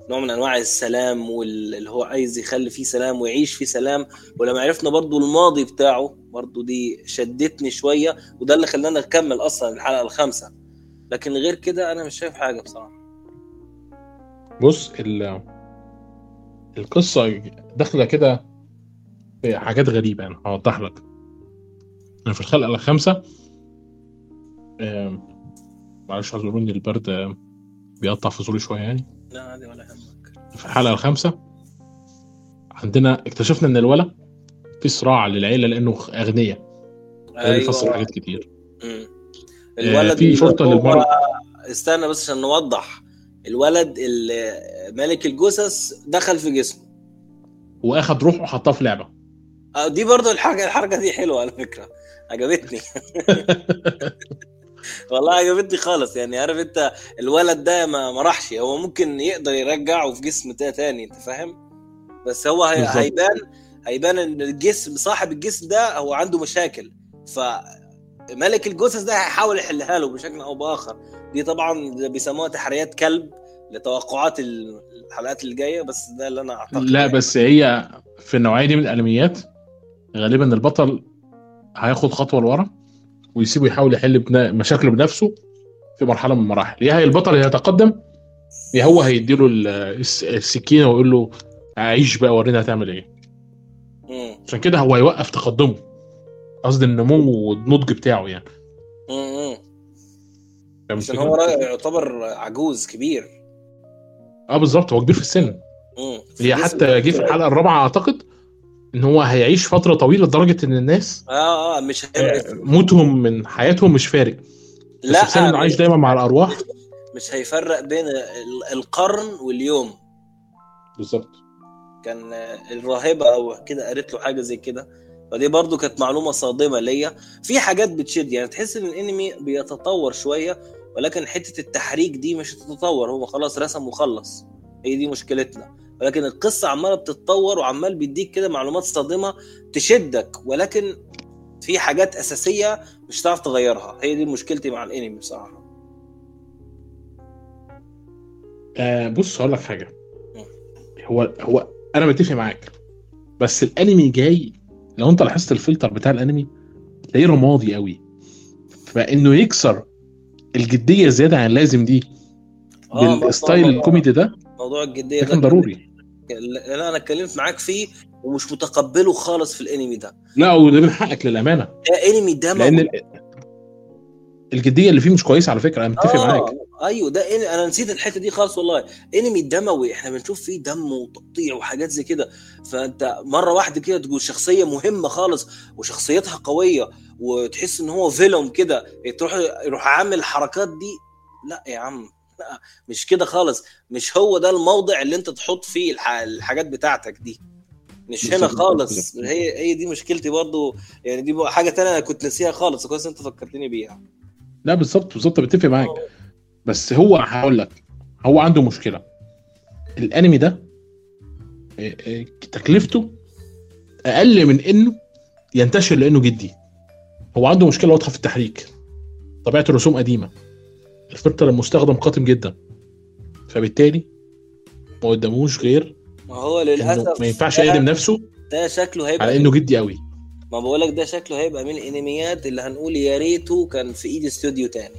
نوع من أنواع السلام واللي هو عايز يخلي فيه سلام ويعيش فيه سلام. ولما عرفنا برضو الماضي بتاعه برضو دي شدتني شوية وده اللي خلانا نكمل أصلا الحلقة الخامسة. لكن غير كده أنا مش شايف حاجة بصراحة. بص ال... القصة داخلة كده في حاجات غريبة يعني. هوضح لك في الحلقة الخامسة معلش اعذروني البرد آم، بيقطع في زوري شوية يعني؟ لا عادي ولا يهمك. في الحلقة الخامسة عندنا اكتشفنا إن الولد في صراع للعيلة لأنه اغنياء ده بيفسر حاجات كتير. مم. آه، الولد في شرطة للمرأة استنى بس عشان نوضح. الولد اللي ملك الجثث دخل في جسمه. وأخد روحه وحطها في لعبة. آه، دي برضو الحاجة الحركة دي حلوة على فكرة. عجبتني. والله عجبتني خالص يعني عارف انت الولد ده ما, ما راحش هو ممكن يقدر يرجعه في جسم تا- تاني انت فاهم بس هو هي. هيبان هيبان ان الجسم صاحب الجسم ده هو عنده مشاكل ف ملك الجثث ده هيحاول يحلها له بشكل أو بآخر دي طبعا بيسموها تحريات كلب لتوقعات الحلقات اللي جاية بس ده اللي أنا أعتقد لا يعني. بس هي في النوعية دي من الأنميات غالبا البطل هياخد خطوة لورا ويسيبه يحاول يحل بنا... مشاكله بنفسه في مرحلة من المراحل. يا هي البطل يتقدم يا هو هيديله ال- الس- السكينة ويقول له عيش بقى ورينا هتعمل إيه. عشان كده هو هيوقف تقدمه. قصدي النمو والنضج بتاعه يعني. عشان؟ هو يعتبر عجوز كبير. آه بالظبط. هو كبير في السن. هي حتى جه في الحلقة الرابعة أعتقد إن هو هيعيش فترة طويلة لدرجة إن الناس آه آه مش آه، هيبقى موتهم من حياتهم مش فارق. بس لا بسبب انه عايش دايما مع الأرواح مش هيفرق بين ال- القرن واليوم. بالظبط. كان الراهبه أو كده قالت له حاجة زي كده. فدي برضو كانت معلومة صادمة ليا. في حاجات بتشد يعني تحس إن الأنمي بيتطور شوية ولكن حتة التحريك دي مش هتتطور. هو خلاص رسم وخلص. هي دي مشكلتنا. ولكن القصة عمالة بتتطور وعمال بيديك كده معلومات صادمة تشدك ولكن في حاجات أساسية مش هتعرف تغيرها. هي دي مشكلتي مع الأنمي بصراحة. آه بص هقول لك حاجة. هو هو أنا متفق معاك. بس الأنمي جاي لو أنت لاحظت الفلتر بتاع الأنمي تلاقيه رمادي قوي. فإنه يكسر الجدية زيادة عن اللازم دي آه، بال style موضوع- الكوميدي ده موضوع الجدية ده ده كان ضروري. لا أنا اتكلمت معاك فيه ومش متقبله خالص في الأنمي ده. لا وده من حقك للأمانة. ده أنمي دموي لأن ال- الجدية اللي فيه مش كويسة على فكرة أنا متفق آه، معاك. أيوه ده إن... أنا نسيت الحتة دي خالص والله. أنمي دموي إحنا بنشوف فيه دم وتقطيع وحاجات زي كده. فأنت مرة واحدة كده تقول شخصية مهمة خالص وشخصيتها قوية وتحس إن هو فيلم كده تروح يروح عامل الحركات دي. لا يا عم. مش كده خالص. مش هو ده الموضع اللي انت تحط فيه الح... الحاجات بتاعتك دي. مش هنا خالص. هي هي دي مشكلتي برضو. يعني دي حاجة تانية أنا كنت ناسيها خالص. كويس أنت فكرتني بيها. لا بالظبط بالظبط. بتفق معاك. بس هو هقول لك هو عنده مشكلة. الأنمي ده آه، آه، تكلفته أقل من إنه ينتشر لأنه جدي. هو عنده مشكلة واضحة في التحريك. طبيعة الرسوم قديمة. الفلتر المستخدم قاتم جدا. فبالتالي ما قداموش غير ما هو للأسف ما ينفعش يقدم نفسه ده شكله هيبقى على إنه جدي قوي. ما بقول لك ده شكله هيبقى من الأنميات اللي هنقول يا ريته كان في إيد استوديو تاني.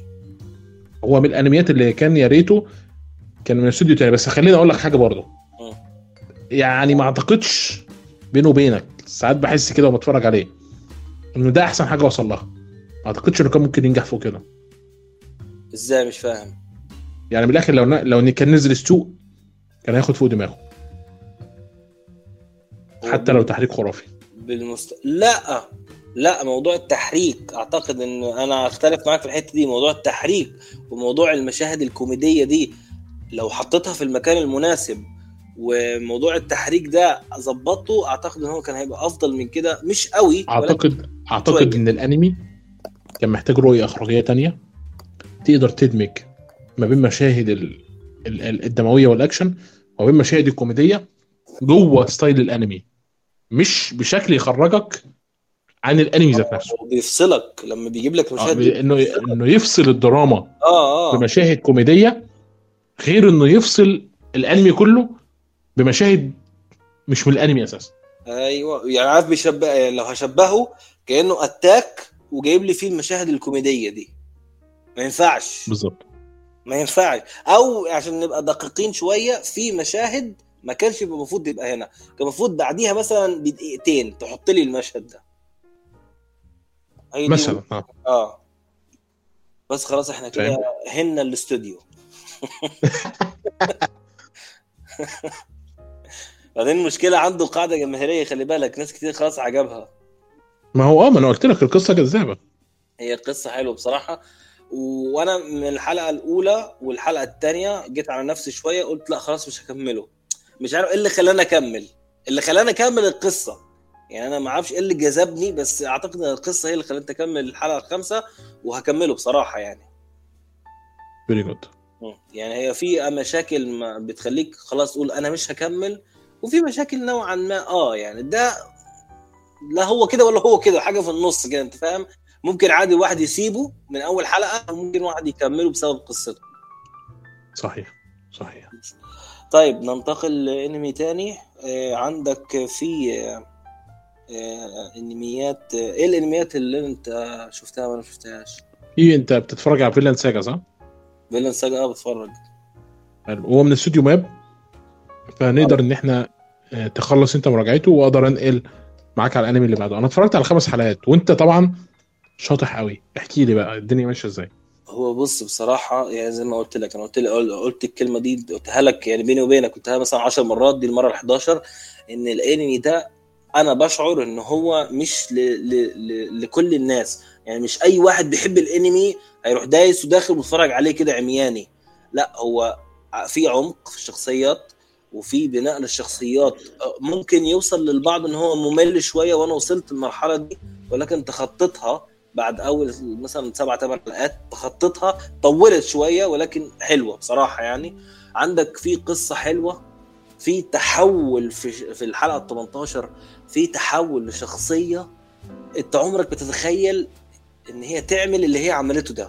هو من الأنميات اللي كان يا ريته كان من استوديو تاني. بس خليني أقول لك حاجة برضه. مم. يعني ما أعتقدش بينه وبينك ساعات بحس كده وما اتفرج عليه إنه ده أحسن حاجة وصل لها. ما أعتقدش إنه كان ممكن ينجح فوق كده. إزاي مش فاهم؟ يعني من الآخر لو ن- لو كان نزل السوق كان هياخد فوق دماغه. حتى لو تحريك خرافي. بالمست... لا لا موضوع التحريك. أعتقد إن أنا أختلف معاك في الحتة دي. موضوع التحريك وموضوع المشاهد الكوميدية دي لو حطيتها في المكان المناسب وموضوع التحريك ده ظبطته أعتقد إن هو كان هيبقى أفضل من كده. مش قوي اعتقد أعتقد إن الأنمي كان محتاج رؤية إخراجية تانية. تقدر تدمج ما بين مشاهد ال- ال- ال- الدموية والأكشن وما بين مشاهد الكوميدية جوه style الأنمي مش بشكل يخرجك عن الأنمي ذات نفسه. بيفصلك لما بيجيب لك آه، مشاهد انه إنه يفصل الدراما آه آه. بمشاهد كوميدية غير إنه يفصل الأنمي كله بمشاهد مش من الأنمي أساسا. أيوه يعني عارف بيشبه لو هشبهه كأنه اتاك وجايب لي فيه المشاهد الكوميدية دي. ما ينفعش. بالظبط. ما ينفعش. أو عشان نبقى دقيقين شوية في مشاهد ما كانش المفروض يبقى هنا. كان المفروض بعديها مثلا بدقيقتين تحط لي المشهد ده. مثلا آه. آه. بس خلاص إحنا كده. هنا الاستوديو. بعدين المشكلة عنده قاعدة جماهيريه خلي بالك ناس كتير خلاص عجبها. ما هو آه ما أنا قلت لك القصة كذابه هي قصه حلوة بصراحة. وأنا من الحلقة الأولى والحلقة الثانية جيت على نفسي شوية قلت لا خلاص مش هكمله. مش عارف إيه اللي خلاني أكمل. اللي خلاني أكمل القصة. يعني أنا ما أعرفش إيه اللي جذبني بس أعتقد إن القصة هي اللي خلتني أكمل الحلقة الخامسة وهكمله بصراحة يعني. فيري جود. يعني هي في مشاكل ما بتخليك خلاص تقول أنا مش هكمل وفي مشاكل نوعا ما. آه يعني ده لا هو كده ولا هو كده حاجة في النص كده أنت فاهم؟ ممكن عادي واحد يسيبه من أول حلقة وممكن واحد يكمله بسبب قصته. صحيح صحيح. طيب ننتقل لأنمي تاني. آه عندك في آه آه أنميات إيه الأنميات اللي أنت شفتها وأنا ما شفتهاش؟ في أنت بتتفرج على Vinland Saga صح؟ Vinland Saga آه بتفرج. هو من استوديو MAPPA فنقدر إن إحنا تخلص أنت مراجعته وأقدر أنقل معاك على الأنمي اللي بعده. أنا اتفرجت على خمس حلقات وأنت طبعا شاطح قوي. احكي لي بقى الدنيا ماشية إزاي؟ هو بص بصراحة يعني زي ما قلت لك أنا قلت لك قلت الكلمة دي قلتها لك يعني بيني وبينك قلتها مثلا 10 مرات دي المرة ال 11 إن الأنمي ده أنا بشعر إن هو مش ل... ل... ل... لكل الناس. يعني مش أي واحد بيحب الأنمي هيروح دايس وداخل ويتفرج عليه كده عمياني. لا هو في عمق في الشخصيات وفي بناء للشخصيات. ممكن يوصل للبعض إن هو ممل شوية وأنا وصلت المرحلة دي ولكن تخطيتها بعد أول مثلا سبع ثمان حلقات تخطيتها طولت شوية ولكن حلوة بصراحة يعني. عندك في قصة حلوة في تحول في في الحلقة ال 18 في تحول لشخصية أنت عمرك بتتخيل إن هي تعمل اللي هي عملته ده.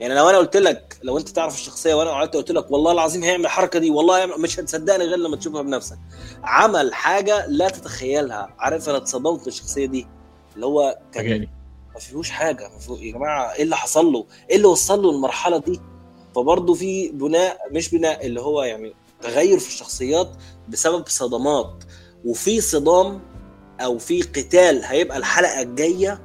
يعني لو أنا قلت لك لو أنت تعرف الشخصية وأنا قعدت قلت لك والله العظيم هيعمل الحركة دي والله مش هتصدقني غير لما تشوفها بنفسك. عمل حاجة لا تتخيلها. عارف أنا اتصدمت بالشخصية دي اللي هو كان ما فيهوش حاجة. ما فيه... يا جماعة إيه اللي حصل له؟ إيه اللي وصل له المرحلة دي؟ فبرضه في بناء مش بناء اللي هو يعني تغير في الشخصيات بسبب صدمات. وفي صدام أو في قتال هيبقى الحلقة الجاية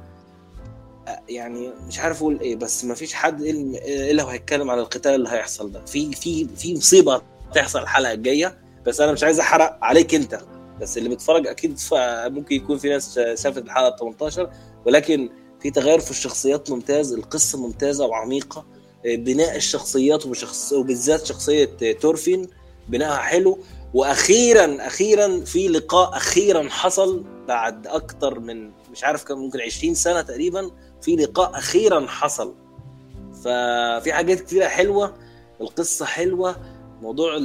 يعني مش عارف أقول إيه بس ما فيش حد إلا هيتكلم عن القتال اللي هيحصل ده. في في في مصيبة تحصل الحلقة الجاية بس أنا مش عايز أحرق عليك أنت. بس اللي بيتفرج أكيد ممكن يكون في ناس شافت الحلقة 18 ولكن في تغير في الشخصيات ممتاز القصة ممتازة وعميقة بناء الشخصيات وشخص وبالذات شخصية تورفين بناءها حلو. وأخيرا أخيرا في لقاء أخيرا حصل بعد أكتر من مش عارف كم ممكن 20 سنة تقريبا في لقاء أخيرا حصل. ففي حاجات كتيرة حلوة القصة حلوة موضوع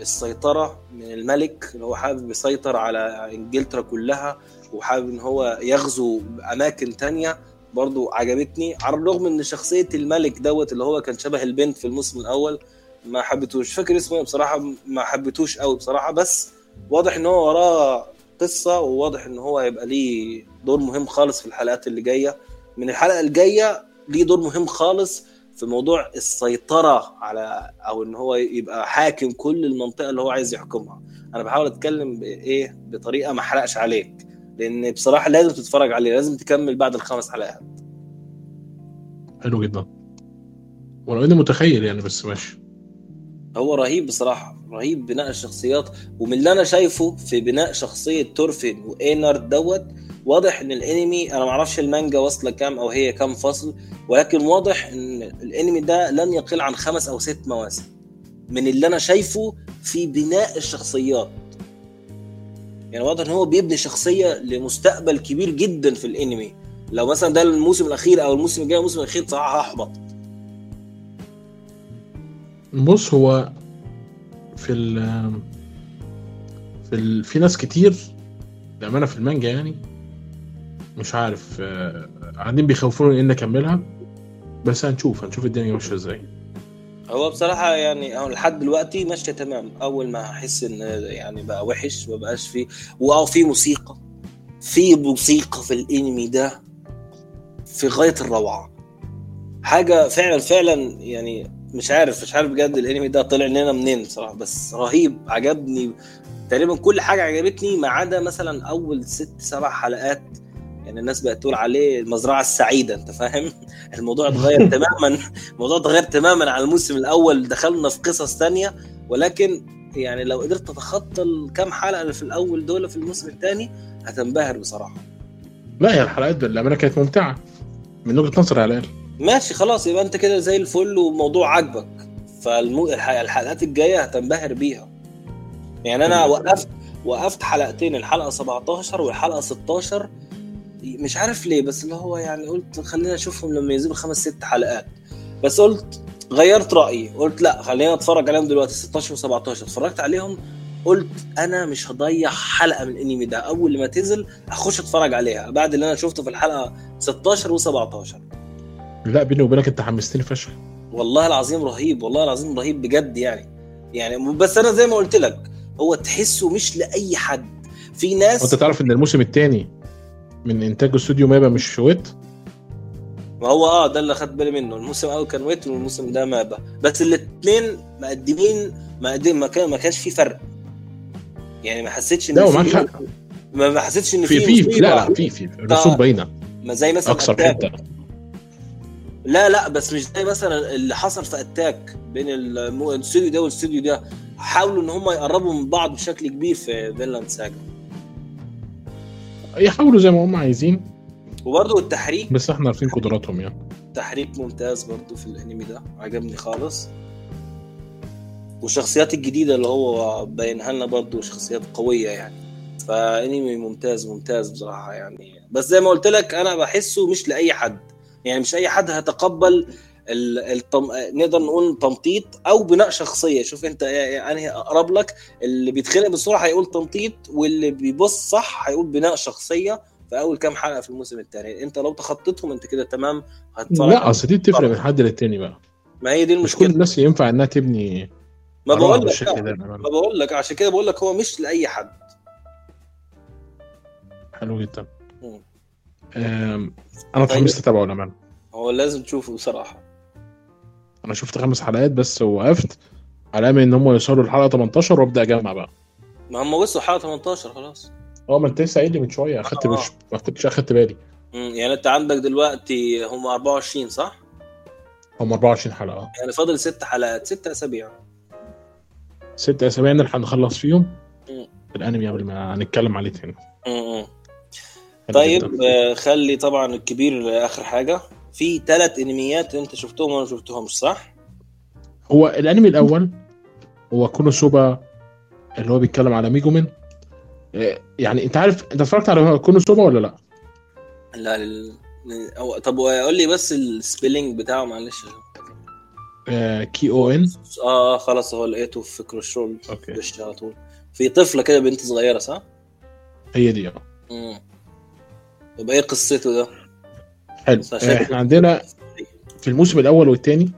السيطرة من الملك اللي هو حابب يسيطر على إنجلترا كلها وحابب إن هو يغزو أماكن تانية برضو عجبتني. على الرغم إن شخصية الملك دوت اللي هو كان شبه البنت في الموسم الأول ما حبيتوش فاكر اسمه؟ بصراحة ما حبيتوش قوي بصراحة بس واضح إن هو وراه قصة وواضح إن هو هيبقى ليه دور مهم خالص في الحلقات اللي جاية. من الحلقة الجاية ليه دور مهم خالص في موضوع السيطرة على أو إن هو يبقى حاكم كل المنطقة اللي هو عايز يحكمها. أنا بحاول أتكلم بايه بطريقة ما أحرقش عليك لأن بصراحة لازم تتفرج عليه لازم تكمل بعد الخمس حلقات. حلو جدا. ولو اني متخيل يعني بس ماشي. هو رهيب بصراحة رهيب بناء الشخصيات ومن اللي أنا شايفه في بناء شخصية تورفين واينارد دوت واضح إن الأنمي أنا ما أعرفش المانجا واصلة كام أو هي كام فصل ولكن واضح إن الأنمي ده لن يقل عن خمس أو ست مواسم من اللي أنا شايفه في بناء الشخصيات. يعني واضح إن هو بيبني شخصية لمستقبل كبير جدا في الأنمي. لو مثلا ده الموسم الأخير أو الموسم الجاي الموسم الأخير صراحة هحبط. بص هو في ال في ال في ناس كتير بامانه في المانجا يعني مش عارف قاعدين بيخوفوني إن أكملها بس هنشوف هنشوف الدنيا ماشية إزاي. هو بصراحة يعني لحد دلوقتي ماشية تمام. أول ما أحس إن يعني بقى وحش ما بقاش فيه وأه في موسيقى في موسيقى في الأنمي ده في غاية الروعة. حاجة فعلا فعلا يعني مش عارف مش عارف بجد الأنمي ده طلع لنا منين بصراحة بس رهيب عجبني. تقريبا كل حاجة عجبتني ما عدا مثلا أول ست سبع حلقات يعني الناس بقت تقول عليه المزرعة السعيدة أنت فاهم؟ الموضوع اتغير تماما الموضوع اتغير تماما على الموسم الأول دخلنا في قصص تانية ولكن يعني لو قدرت تتخطى الكام حلقة اللي في الأول دول في الموسم الثاني هتنبهر بصراحة. لا هي الحلقات بالامانه كانت ممتعة من وجهة نظري على الأقل. ماشي خلاص يبقى أنت كده زي الفل وموضوع عاجبك. فالحلقات الجاية هتنبهر بيها. يعني أنا وقفت وقفت حلقتين الحلقة 17 والحلقة 16 مش عارف ليه بس اللي هو يعني قلت خلينا أشوفهم لما ينزلوا خمس ست حلقات. بس قلت غيرت رأيي قلت لأ خلينا أتفرج عليهم دلوقتي 16 و17 اتفرجت عليهم قلت أنا مش هضيع حلقة من الأنمي ده. أول ما تنزل أخش أتفرج عليها. بعد اللي أنا شفته في الحلقة 16 و17 لا بيني وبينك أنت حمستني فشخ. والله العظيم رهيب والله العظيم رهيب بجد يعني. يعني بس أنا زي ما قلت لك هو تحسه مش لأي حد. في ناس وانت تعرف إن الموسم الثاني من إنتاج استوديو مابا مش شويت ما هو آه ده اللي خدت بالي منه. الموسم الأول كان ويت والموسم ده مابا. بس الاثنين مقدمين مقدم ما كان ما كانش في فرق. يعني ما حسيتش إن لا في ومعاك حق ما حسيتش إن في في. لا لا في في الرسوم باينة. ما زي مثلا أكثر. حتة. لا لا بس مش زي مثلا اللي حصل في Attack بين الاستوديو ده والاستوديو ده. حاولوا إن هم يقربوا من بعض بشكل كبير في Vinland Saga يحاولوا زي ما هم عايزين. وبرضه التحريك بس إحنا عارفين قدراتهم يعني. تحريك ممتاز برضه في الانمي ده عجبني خالص. والشخصيات الجديدة اللي هو بينها لنا برضه شخصيات قوية يعني. فانمي ممتاز ممتاز بصراحة يعني. بس زي ما قلت لك أنا بحسه مش لأي حد. يعني مش أي حد هيتقبل ال- التم... نقدر نقول تمطيط أو بناء شخصية. شوف أنت أنهي أقرب لك. اللي بيتخانق بسرعة هيقول تمطيط واللي بيبص صح هيقول بناء شخصية في أول كام حلقة في الموسم الثاني أنت لو تخطيتهم أنت كده تمام هتتفرج لا أصل دي بتفرق من حد للتاني بقى. ما هي دي مش كل المشكلة الناس ينفع إنها تبني ما بقول لك ما بقول لك عشان كده بقول لك هو مش لأي حد. حلو جدا. أنا طيب. اتحمست أتابعه للأمانة. هو لازم تشوفه بصراحة. أنا شفت خمس حلقات بس وقفت على امل إن هم يوصلوا للحلقه 18 وأبدأ أجمع بقى ما هم وصلوا حلقة 18 خلاص آه ما أنت لسه قايل لي من شوية أخدت آه. مش ما كنتش أخدت بالي. يعني أنت عندك دلوقتي هم 24 صح؟ هم 24 حلقة يعني فاضل ست حلقات ست أسابيع ست أسابيع نلحق نخلص فيهم مم. الأنمي قبل ما نتكلم عليه تاني طيب. آه، خلي طبعا الكبير آخر حاجة في ثلاث انميات انت شفتهم وأنا ما شفتهمش صح؟ هو الانمي الأول هو كونوسوبا اللي هو بيتكلم على ميجومن آه، يعني انت عارف انت اتفرجت على كونوسوبا ولا لا؟ لا لل... أو... طب قول لي بس ال spelling بتاعه معلش آه، K O N آه خلاص هو لقيته في Crunchyroll okay على طول في طفلة كده بنت صغيرة صح؟ هي دي آه يبقى إيه قصته ده؟ حلو. آه، إحنا عندنا في الموسم الأول والثاني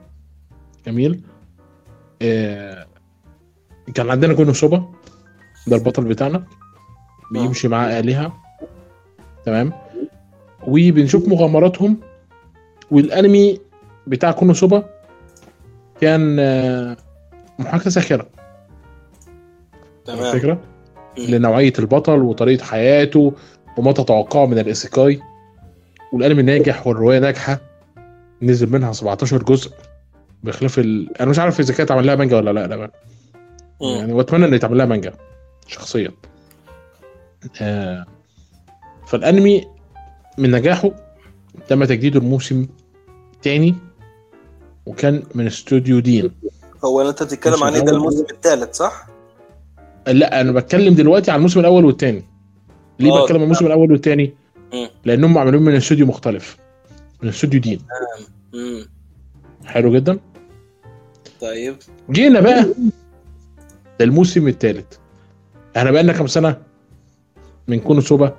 جميل. آه، كان عندنا كونوسوبا ده البطل بتاعنا بيمشي مع آلهة تمام. وبنشوف مغامراتهم والأنمي بتاع كونوسوبا كان آه، محاكاة ساخرة. تمام. الفكرة مم. لنوعية البطل وطريقة حياته وما تتوقعه من الإيسيكاي والانمي ناجح والرواية ناجحة نزل منها 17 جزء بخلاف ال... أنا مش عارف إذا كانت عمل لها مانجا ولا لا لا. يعني وأتمنى إن يتعمل لها مانجا شخصيا آه فالأنمي من نجاحه تم تجديده الموسم الثاني وكان من استوديو دين هو اللي أنت بتتكلم الموسم عليه ده. الموسم الثالث صح؟ لا أنا بتكلم دلوقتي عن الموسم الأول والثاني ليه آه، بتكلم عن الموسم الأول والثاني. لانهم معمولين من استوديو مختلف. من استوديو دين. امم حلو جدا. طيب. جينا بقى للموسم الثالث إحنا بقالنا كام سنة؟ من كونوسوبا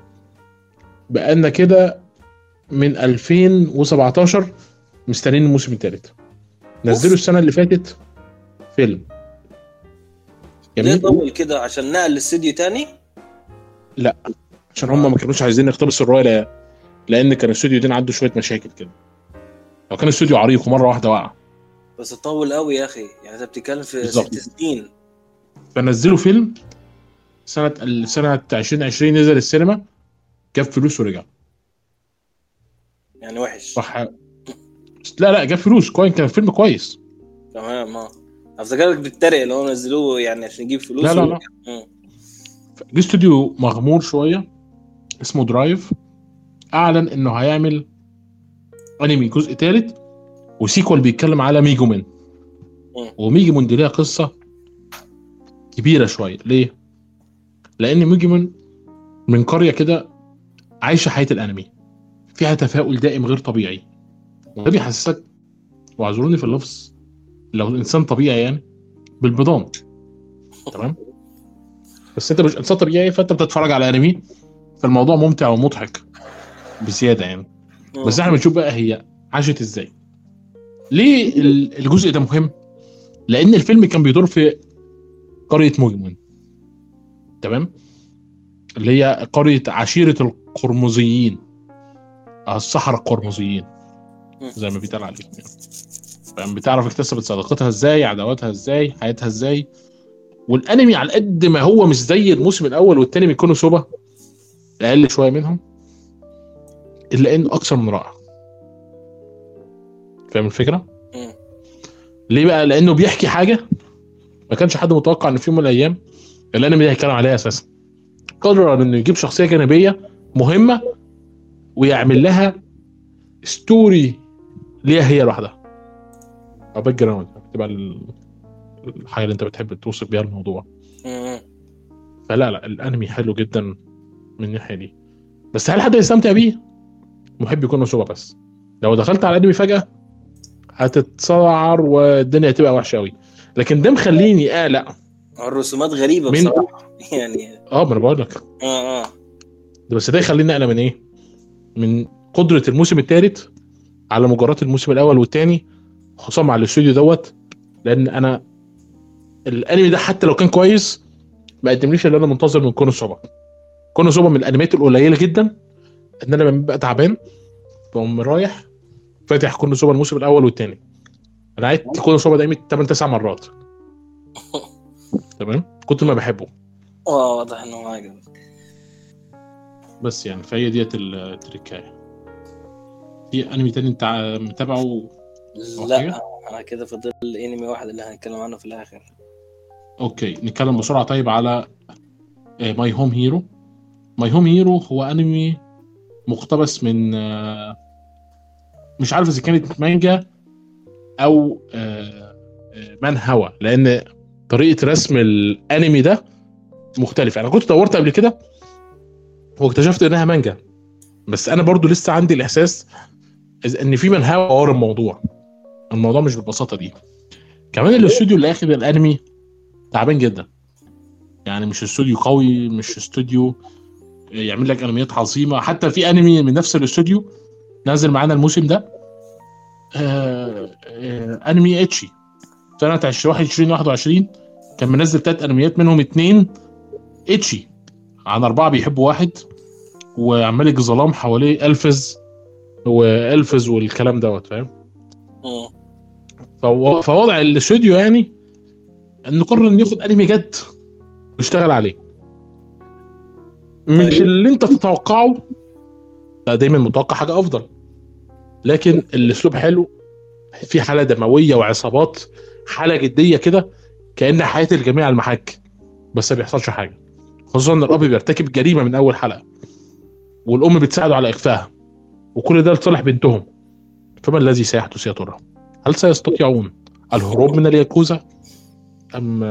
بقالنا كده من 2017 مستنيين الموسم الثالث نزلوا. السنة اللي فاتت فيلم. ليه جميل. طول كده عشان نقل الاستديو تاني؟ عشان هم ما كانوش عايزين يقتبسوا الروايه لا- لأن كان الاستوديو ده عنده شوية مشاكل كده. لو كان استوديو عريق ومرة واحدة وقع. بس طول قوي يا أخي. يعني أنت بتتكلم في بالظبط. ست سنين. فنزلوا فيلم سنة سنة 2020 نزل السينما جاب فلوس ورجع. يعني وحش. صح لا لا جاب فلوس. كويس كان فيلم كويس. تمام آه. افتكرك بتتريق اللي هو نزلوه يعني عشان يجيب فلوس لا، لا، لا. جه استوديو مغمور شوية. اسمه Drive أعلن إنه هيعمل أنمي جزء ثالث و sequel بيتكلم على ميجومن. وميجومن دي ليها قصة كبيرة شوية. ليه؟ لأن ميجومن من قرية كده عايشة حياة الأنمي. فيها تفاؤل دائم غير طبيعي. وده بيحسسك واعذروني في اللفظ لو الانسان طبيعي يعني بالبضان. تمام؟ بس أنت مش إنسان طبيعي فأنت بتتفرج على أنمي. فالموضوع ممتع ومضحك بزيادة يعني. مم. بس إحنا بنشوف بقى هي عاشت إزاي. ليه ال- الجزء ده مهم؟ لأن الفيلم كان بيدور في قرية موجمون تمام؟ اللي هي قرية عشيرة القرمزيين. الصحراء القرمزيين. زي ما بيتقال عليهم يعني. فاهم؟ بتعرف اكتسبت صداقتها إزاي عداواتها إزاي حياتها إزاي. والانمي على قد ما هو مش زي الموسم الأول والتاني من كونوسوبا أقل شوية منهم إلا إنه أكثر من رائع. فاهم الفكرة؟ ليه بقى؟ لأنه بيحكي حاجة ما كانش حد متوقع ان في يوم من الأيام الأنمي ده هيتكلم عليها أساسا. قرر إنه يجيب شخصية جانبية مهمة ويعمل لها story ليها هي لوحدها. أو background تبقى ال- الحاجة اللي أنت بتحب توصف بيها الموضوع. فلا لا الأنمي حلو جدا. من الناحية دي. بس هل حد يستمتع بيه؟ محب كونوسوبا بس. لو دخلت على الانمي فجأة هتتصعر والدنيا هتبقى وحشة قوي لكن ده مخليني اقلق الرسومات غريبة من- بصراحة. يعني آه ما أنا بقول لك. آه آه. ده بس ده يخليني اقلق من إيه؟ من قدرة الموسم الثالث على مجرات الموسم الأول والثاني خصوصا مع الاستوديو دوت. لأن أنا الأنمي ده حتى لو كان كويس ما قدمليش اللي أنا منتظر من كونوسوبا كونوسوبا من الانميات القليلة جدا إن أنا لما ببقى تعبان بقوم رايح فاتح كونوسوبا الموسم الأول والثاني أنا عدت كونوسوبا ده 8 9 مرات. تمام؟ كنت ما بحبه. آه واضح إنه ما عجبك. بس يعني فهي ديت التركاية. في أنمي تاني أنت متابعه لا أنا كده فاضل أنمي واحد اللي هنتكلم عنه في الآخر. okay نتكلم بسرعة. طيب على My Home Hero My Home Hero هو أنمي مقتبس من آه، مش عارف إذا كانت مانجا أو آه، آه، منهوا لأن طريقة رسم الأنمي ده مختلفة. أنا كنت دورت قبل كده واكتشفت إنها مانجا بس أنا برضو لسه عندي الإحساس إن في منهوا ورا الموضوع. الموضوع مش بالبساطة دي. كمان الاستوديو اللي اخد الأنمي تعبان جدا. يعني مش استوديو قوي مش استوديو يعمل لك انميات عظيمة. حتى في انمي من نفس الاستوديو نازل معانا الموسم ده. آه آه انمي اتشي. سنة 2021 كان منزل ثلاث انميات منهم اتنين اتشي. عن أربعة بيحبوا واحد وعمال ظلام حواليه ألفز والفز والكلام دوت فاهم. فو- فوضع الاستوديو يعني انه قرر إنه ياخد أنمي جد ويشتغل عليه. مش. اللي انت تتوقعه. لا دايما متوقع حاجة أفضل. لكن الأسلوب حلو في حالة دموية وعصابات حالة جدية كده كأن حياة الجميع على المحك. بس ما بيحصلش حاجة. خصوصا إن الأب بيرتكب جريمة من أول حلقة والأم بتساعده على إخفائها وكل ده لصالح بنتهم. فما الذي سيحدث يا ترى؟ هل سيستطيعون الهروب من الياكوزا؟ أم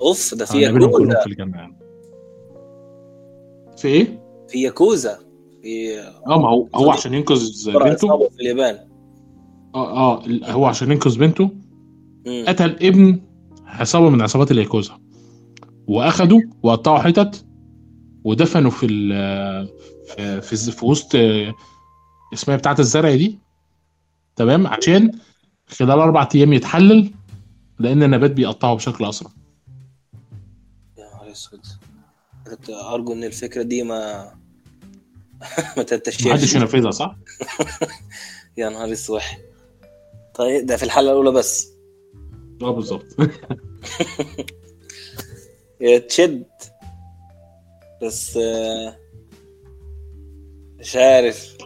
أوف ده في ياكوزا. في الجنه في إيه؟ في ياكوزا في آه ما هو هو عشان ينقذ بنته؟ في اليابان. آه آه هو عشان ينقذ بنته؟ مم. قتل ابن عصابه من عصابات الياكوزا. واخدوا وقطعوا حتت ودفنوا في ال في في, في وسط اسمها بتاعت الزرع دي؟ تمام؟ عشان خلال أربع أيام يتحلل لأن النبات بيقطعه بشكل أسرع. يا نهار أسود. كنت أرجو إن الفكرة دي ما ما تنتشرش محدش ينفذها صح؟ يا نهار أسود. طيب ده في الحلقة الأولى بس. آه بالظبط. هي تشد. بس آه، مش عارف.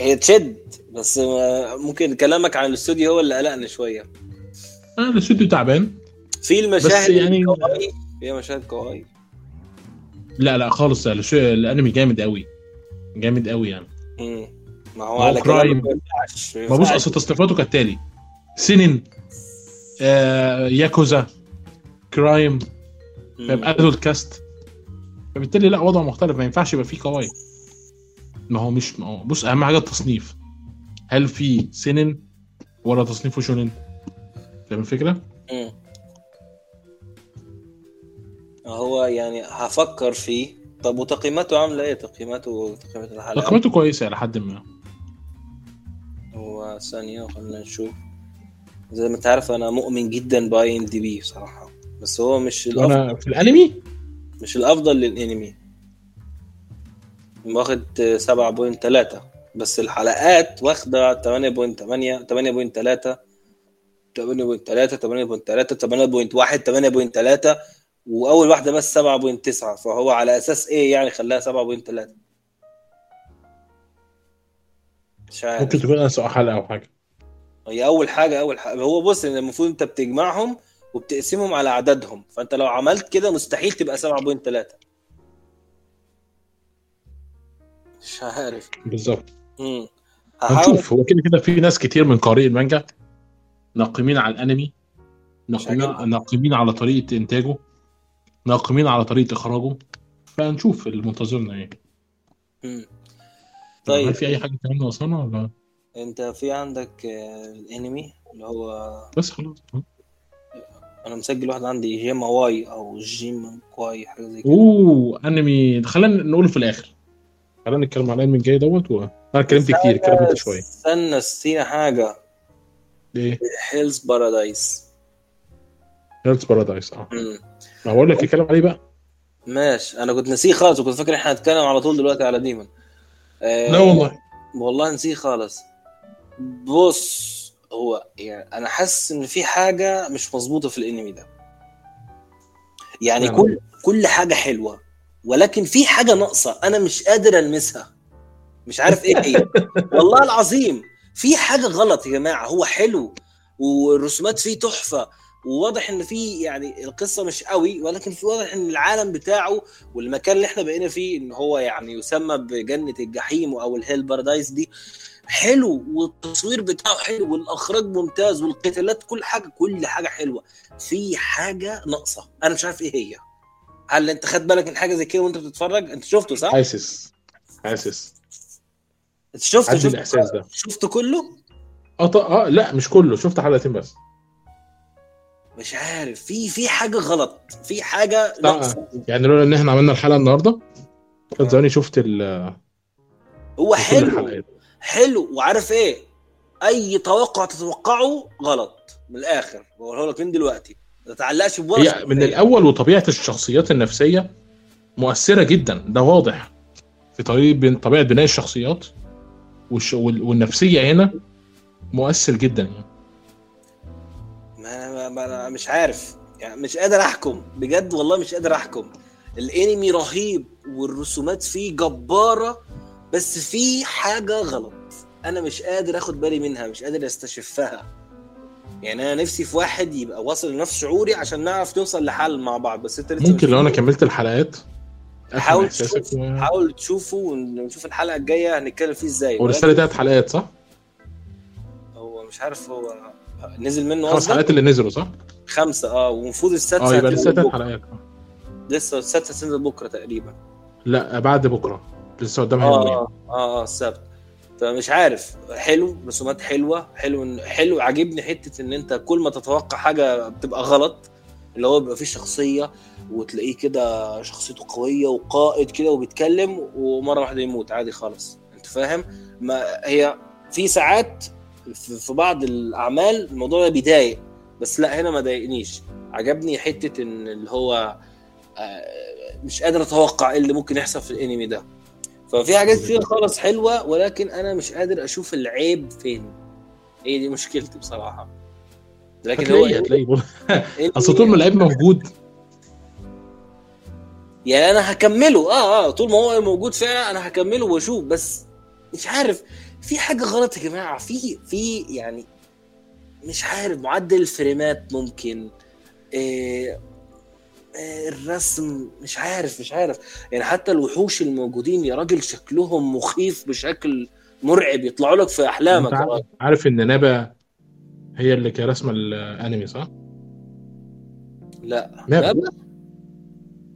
هي تشد بس ما- ممكن كلامك عن الاستوديو هو اللي قلقني شوية. أنا الاستوديو تعبان. في المشاهد يعني- الكواي في مشاهد كواي لا لا خالص الانمي جامد قوي جامد قوي يعني مم. ما هو على كرايم. ما بص. أصل تصنيفاته كالتالي سينين آه ياكوزا كرايم فاهم. ادولت كاست فبالتالي لا وضع مختلف ما ينفعش يبقى فيه قوايم ما هو مش ما هو بص أهم حاجة التصنيف هل في سينين ولا تصنيفه شونين فاهم الفكرة؟ مم. هو يعني هفكر فيه. طب وتقييماته عاملة إيه؟ تقييماته تقييمات الحلقة تقييمته كويسة إلى حد ما. هو ثانية خلينا نشوف. زي ما أنت عارف أنا مؤمن جدا بآي إم دي بي بصراحة. بس هو مش الأفضل. أنا في الأنمي؟ مش الأفضل للأنمي. واخد 7.3 بس الحلقات واخدة 8.8 8.3 8.3 8.3 8.1 8.3 وأول واحدة بس 7.9 فهو على أساس إيه يعني خلاها 7.3 مش عارف. ممكن تكون اسوء حلقه أو حاجة. هي أول حاجة أول حاجة هو بص إن المفروض أنت بتجمعهم وبتقسمهم على عددهم فأنت لو عملت كده مستحيل تبقى 7.3 مش عارف. بالظبط. هنشوف. هو كده كده في ناس كتير من قارئي المانجا ناقمين على الانمي ناقمين. ناقمين على طريقة إنتاجه. ناقمين على طريقة اخراجه فهنشوف اللي منتظرنا إيه. طيب طيب. هل في أي حاجة كمان ناقصانا ولا؟ أنت في عندك آه، الانمي اللي هو بس خلاص. أنا مسجل واحد عندي جيما واي أو جيم كواي حاجة زي كده. أوه انمي خلينا نقوله في الآخر. خلينا نتكلم على الانمي الجاي دوت و... أنا اتكلمت كتير اتكلمت شوية. استنى استنى حاجة. إيه؟ Hell's Paradise Hell's Paradise آه. ما بقول لك اتكلم عليه بقى. ماشي. أنا كنت نسيه خالص وكنت فاكر إحنا هنتكلم على طول دلوقتي على ديمون. آه لا والله. والله نسيه خالص. بص هو يعني أنا حاسس إن في حاجة مش مظبوطة في الأنمي ده. يعني نعم. كل كل حاجة حلوة ولكن في حاجة ناقصة أنا مش قادر ألمسها. مش عارف إيه هي. والله العظيم في حاجة غلط يا جماعة. هو حلو والرسومات فيه تحفة. وواضح إن في يعني القصة مش قوي ولكن في واضح إن العالم بتاعه والمكان اللي إحنا بقينا فيه إن هو يعني يسمى بجنة الجحيم أو الهيل بارادايس دي حلو والتصوير بتاعه حلو والإخراج ممتاز والقتالات كل حاجة كل حاجة حلوة. في حاجة ناقصة. أنا مش عارف إيه هي. هل أنت خدت بالك من حاجة زي كده وأنت بتتفرج؟ أنت شفته صح؟ حاسس. حاسس. شفته؟ شفته الإحساس ده. شفته كله؟ آه آه لا مش كله. شفت حلقتين بس. مش عارف. في في حاجة غلط. في حاجة ناقصة. يعني لولا إن إحنا عملنا الحلقة النهارده كان زماني شفت ال- هو حلو. حلو. وعارف إيه؟ أي توقع تتوقعه غلط. من الآخر. بقوله لك من دلوقتي. ما تتعلقش بولا هي من الأول وطبيعة الشخصيات النفسية مؤثرة جدا. ده واضح. في طريقه طبيعة بناء الشخصيات والش... والنفسية هنا مؤثر جدا يعني. ما مش عارف. يعني مش قادر أحكم. بجد والله مش قادر أحكم. الانمي رهيب والرسومات فيه جبارة بس في حاجة غلط. أنا مش قادر آخد بالي منها مش قادر أستشفها. يعني أنا نفسي في واحد يبقى واصل لنفس شعوري عشان نعرف نوصل لحل مع بعض. بس أنت لسه ممكن لو أنا كملت الحلقات؟ حاول تشوف. حاول تشوفه ونشوف الحلقة الجاية هنتكلم فيه إزاي. والرسالة تلات حلقات صح؟ هو مش عارف هو نزل منه خمس حلقات اللي نزلوا صح؟ خمسة آه ومفروض السادسة آه يبقى لسه بكرة. حلقات لسه السادسة هتنزل بكرة تقريبا. لا بعد بكرة. لسه قدامها يومين. آه آه آه السبت. فمش عارف حلو رسومات حلوة حلو حلو عاجبني حتة إن أنت كل ما تتوقع حاجة بتبقى غلط اللي هو بيبقى فيه شخصية وتلاقيه كده شخصيته قوية وقائد كده وبيتكلم ومرة واحدة يموت عادي خالص. أنت فاهم؟ ما هي في ساعات في بعض الأعمال الموضوع ده بيضايق بس لا هنا ما ضايقنيش. عجبني حتة إن اللي هو آه، مش قادر أتوقع إيه اللي ممكن يحصل في الأنمي ده. ففي حاجات كتير خالص حلوة ولكن أنا مش قادر أشوف العيب فين. هي دي مشكلتي بصراحة. لكن هو هتلاقيه أصل طول ما اللعيب موجود. يعني أنا هكمله. آه آه طول ما هو موجود فعلا أنا هكمله وأشوف بس مش عارف. في حاجة غلط يا جماعة. في في يعني مش عارف معدل الفريمات ممكن إيه الرسم مش عارف مش عارف. يعني حتى الوحوش الموجودين يا راجل شكلهم مخيف بشكل مرعب يطلعوا لك في أحلامك. عارف- عارف إن نابا هي اللي كانت رسمه الأنمي صح؟ لا. نابا لا.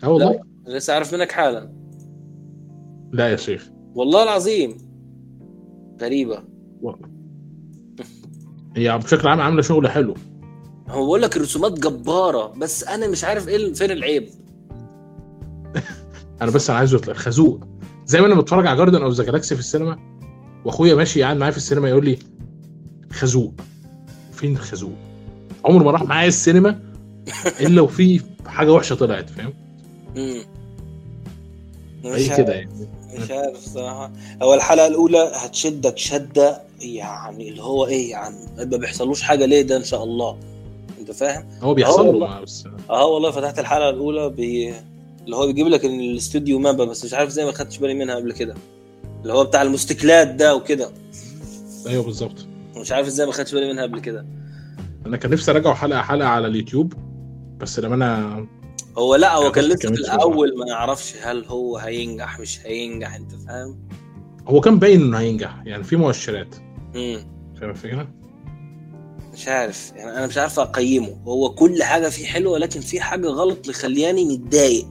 آه والله لسه عارف منك حالا. لا يا شيخ. والله العظيم. غريبة. هي بشكل عام عامله شغل حلو. هو بقول لك الرسومات جبارة بس أنا مش عارف إيه فين العيب. أنا بس أنا عايزه يطلع خازوق. زي ما أنا بتفرج على Guardians of the Galaxy في السينما وأخويا ماشي قاعد معايا في السينما يقول لي خازوق. فين الخازوق؟ عمره ما راح معايا السينما إلا وفي حاجة وحشة طلعت فاهم؟ امم هي كده يعني. مش عارف صراحة. هو الحلقة الأولى هتشدك شدة يعني اللي هو إيه يعني ما بيحصلوش حاجة ليه ده إن شاء الله. أنت فاهم؟ هو بيحصل له بس آه والله فتحت الحلقة الأولى بي... اللي هو بيجيب لك ان الاستوديو مابا بس مش عارف إزاي ما خدتش بالي منها قبل كده. اللي هو بتاع المستكلات ده وكده. أيوه بالظبط. مش عارف إزاي ما خدتش بالي منها قبل كده. أنا كان نفسي أراجعه حلقة حلقة على اليوتيوب بس لما أنا هو لا هو يعني كان لسه في الأول ما نعرفش هل هو هينجح مش هينجح أنت فاهم؟ هو كان باين إنه هينجح يعني في مؤشرات. امم فاهم الفكرة؟ مش عارف يعني أنا مش عارف أقيمه. هو كل حاجة فيه حلوة لكن في حاجة غلط مخلياني متضايق.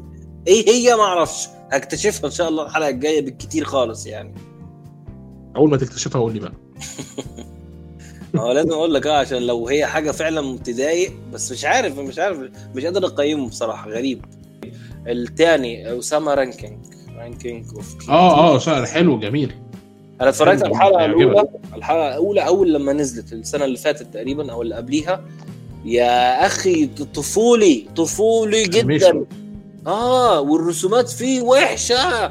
إيه هي؟ ما أعرفش. هكتشفها إن شاء الله الحلقة الجاية بالكتير خالص يعني. أول ما تكتشفها قول لي بقى. هو لازم أقول لك آه عشان لو هي حاجة فعلا تضايق بس مش عارف مش عارف مش قادر أقيمه بصراحة غريب. الثاني اسامه رانكينج Ranking of آه آه شعر حلو جميل. أنا اتفرجت على الحلقة. الأولى الحلقة الأولى أول لما نزلت السنة اللي فاتت تقريبا أو اللي قبليها. يا أخي طفولي طفولي جدا. آه والرسومات فيه وحشة.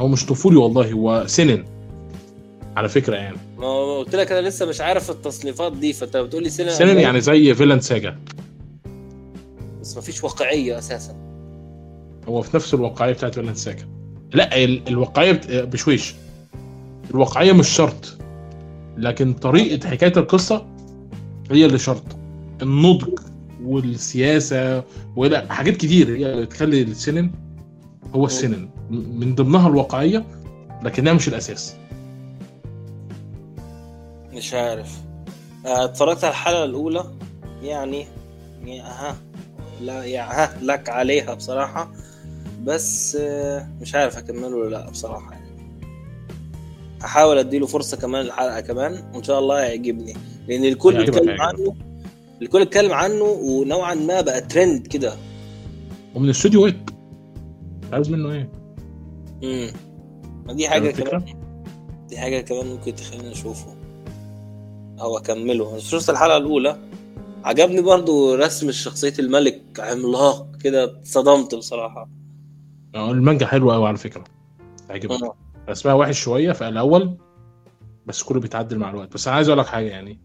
هو مش طفولي والله هو seinen. على فكرة يعني. ما قلت لك أنا لسه مش عارف التصنيفات دي فأنت بتقول لي سنه seinen يعني زي Vinland Saga بس ما فيش واقعية أساسا. هو في نفس الواقعية بتاعت فيلن ساجا لا ال- الواقعية بت... بشويش. الواقعية مش شرط لكن طريقة حكاية القصة هي اللي شرط. النضج والسياسة ولا حاجات كتير هي اللي تخلي السنن هو السنن من ضمنها الواقعية لكنها مش الأساس. مش عارف. آه، اتفرجت على الحلقة الأولى؟ يعني ها لا يعني ها لك عليها بصراحة. بس آه، مش عارف هكمله ولا لا بصراحة. يعني هحاول أديله فرصة كمان الحلقة كمان وإن شاء الله يعجبني. لأن الكل هيعجبك، بيتكلم. عنه الكل اتكلم عنه ونوعا ما بقى ترند كده. ومن استوديو ويك عايز منه إيه؟ امم دي الفكرة؟ كمان. دي حاجة كمان ممكن تخليني اشوفه أو اكمله شفت الحلقة الأولى؟ عجبني برضو رسم شخصية الملك عملاق كده اتصدمت بصراحة. آه المانجا حلوة قوي على فكرة. هيعجبك آه. اسمها وحش شوية في الأول بس كله بيتعدل مع الوقت. بس أنا عايز أقول لك حاجة يعني.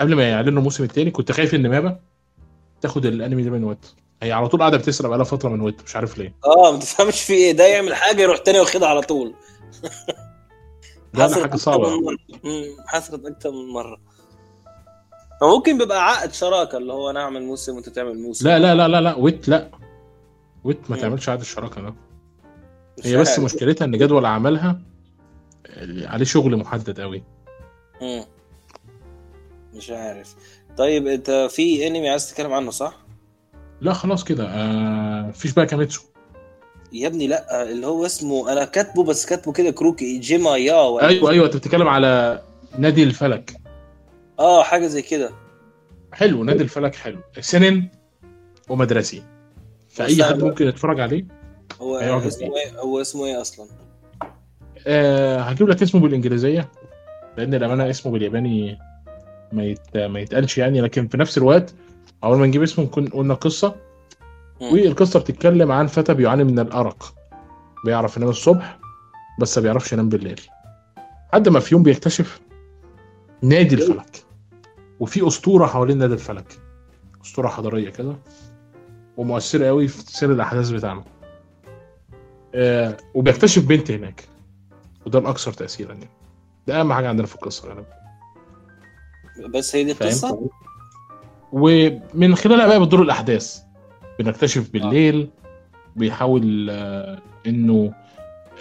قبل ما يعلنوا الموسم الثاني كنت خايف إن مابا تاخد الأنمي ده من ويت. هي على طول قاعدة بتسرق بقالها فترة من ويت مش عارف ليه. آه ما تفهمش في إيه. ده يعمل حاجة يروح تاني واخدها على طول. حصلت حاجة صعبة. حصلت أكتر من مرة. فممكن بيبقى عقد شراكة اللي هو أنا أعمل موسم وأنت تعمل موسم. لا لا لا لا لا ويت لا. ويت ما مم. تعملش عقد الشراكه ده هي بس عارف. مشكلتها إن جدول اعمالها عليه شغل محدد قوي مم. مش عارف. طيب أنت في انمي عايز تتكلم عنه صح؟ لا خلاص كده. آه مفيش بقى كاميتسو. يا ابني لا اللي هو اسمه أنا كاتبه بس كاتبه كده كروكي جيما يا ولا أيوه أيوه أنت بتتكلم على نادي الفلك. آه حاجة زي كده. حلو نادي الفلك حلو. سنن ومدرسي فأي حد ممكن يتفرج عليه هو اسمه إيه؟ هو اسمه إيه أصلا؟ أه هجيب لك اسمه بالإنجليزية لأن الأمانة اسمه بالياباني ما يت... ما يتقالش يعني لكن في نفس الوقت أول ما نجيب اسمه نكون قلنا قصة. والقصة بتتكلم عن فتى بيعاني من الأرق. بيعرف ينام الصبح بس ما بيعرفش ينام بالليل. لحد ما في يوم بيكتشف نادي الفلك. وفي أسطورة حوالين نادي الفلك. أسطورة حضارية كده ومؤثرة قوي في سير الأحداث بتاعنا. آه وبيكتشف بنت هناك. وده الاكثر تاثيرا يعني. ده أهم حاجة عندنا في القصة يعني. بس هي دي القصة؟ ومن خلالها بقى بتدور الأحداث. بنكتشف بالليل بيحاول آه، إنه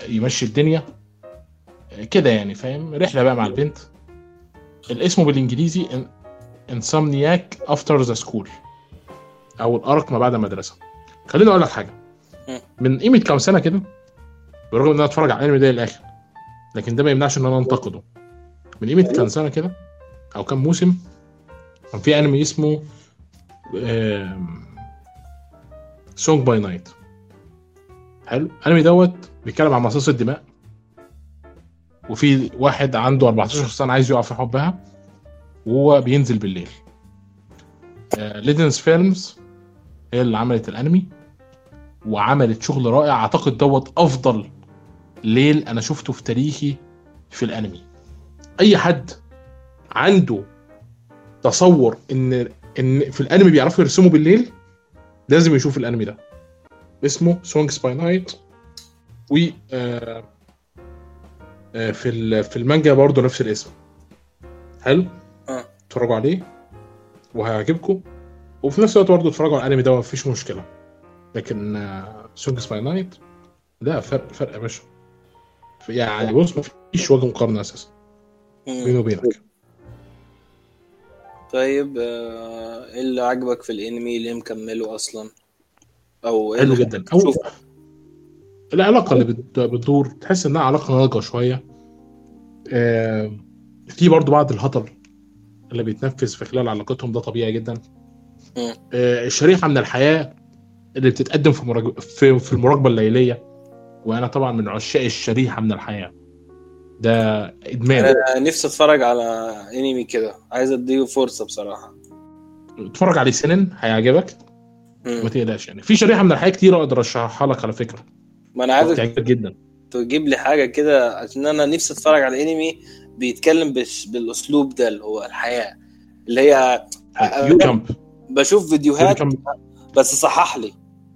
يمشي الدنيا. آه، كده يعني فاهم؟ رحلة بقى مع البنت. الاسم بالإنجليزي Insomniac after the school أو الأرق ما بعد المدرسة. خليني أقول لك حاجة. من قيمة كام سنة كده بالرغم إن أنا أتفرج على الانمي ده للآخر لكن ده ما يمنعش إن أنا أنتقده. من قيمة كام سنة كده أو كام موسم كان في انمي اسمه Song by Night حلو. الانمي دوت بيتكلم عن مصاص الدماء. وفي واحد عنده 14 سنة عايز يقع في حبها وهو بينزل بالليل. Liden Films هي اللي عملت الانمي وعملت شغل رائع. أعتقد دوت أفضل ليل أنا شفته في تاريخي في الانمي. أي حد عنده تصور ان إن في الانمي بيعرفوا يرسموا بالليل لازم يشوف الانمي ده. اسمه Songs by Night و آه، آه، في في المانجا برضه نفس الاسم. حلو؟ آه. اتفرجوا عليه. وهيعجبكم. وفي نفس الوقت برضه اتفرجوا على الانمي ده مفيش مشكلة. لكن Songs by Night لا فرق فرق يا باشا. يعني بص مفيش وجه مقارنة أساسا. بيني. وبينك. طيب آه، إيه اللي عجبك في الأنمي اللي مكمله أصلا؟ أو إيه حلو اللي جدا. أو؟ العلاقة اللي بت- بتدور تحس إنها علاقة ناضجه شوية. آه، في برضو بعض الهطل اللي بيتنفذ في خلال علاقتهم ده طبيعي جدا. آه، الشريحة من الحياة اللي بتتقدم في مراج... في في المراقبة الليلية. وأنا طبعا من عشاق الشريحة من الحياة. ده إدمان. أنا نفسي أتفرج على أنمي كده. عايز اديه فرصة بصراحة. اتفرج عليه seinen هيعجبك. ما تقلقش يعني. في شريحة من الحياة كتير أقدر أرشحها لك على فكرة. ما أنا عايزك جدا. تجيب لي حاجة كده عشان أنا نفسي أتفرج على أنمي بيتكلم بش... بالأسلوب ده اللي هو الحياة. اللي هي Yuru Camp بشوف يو فيديوهات بس صحح لي.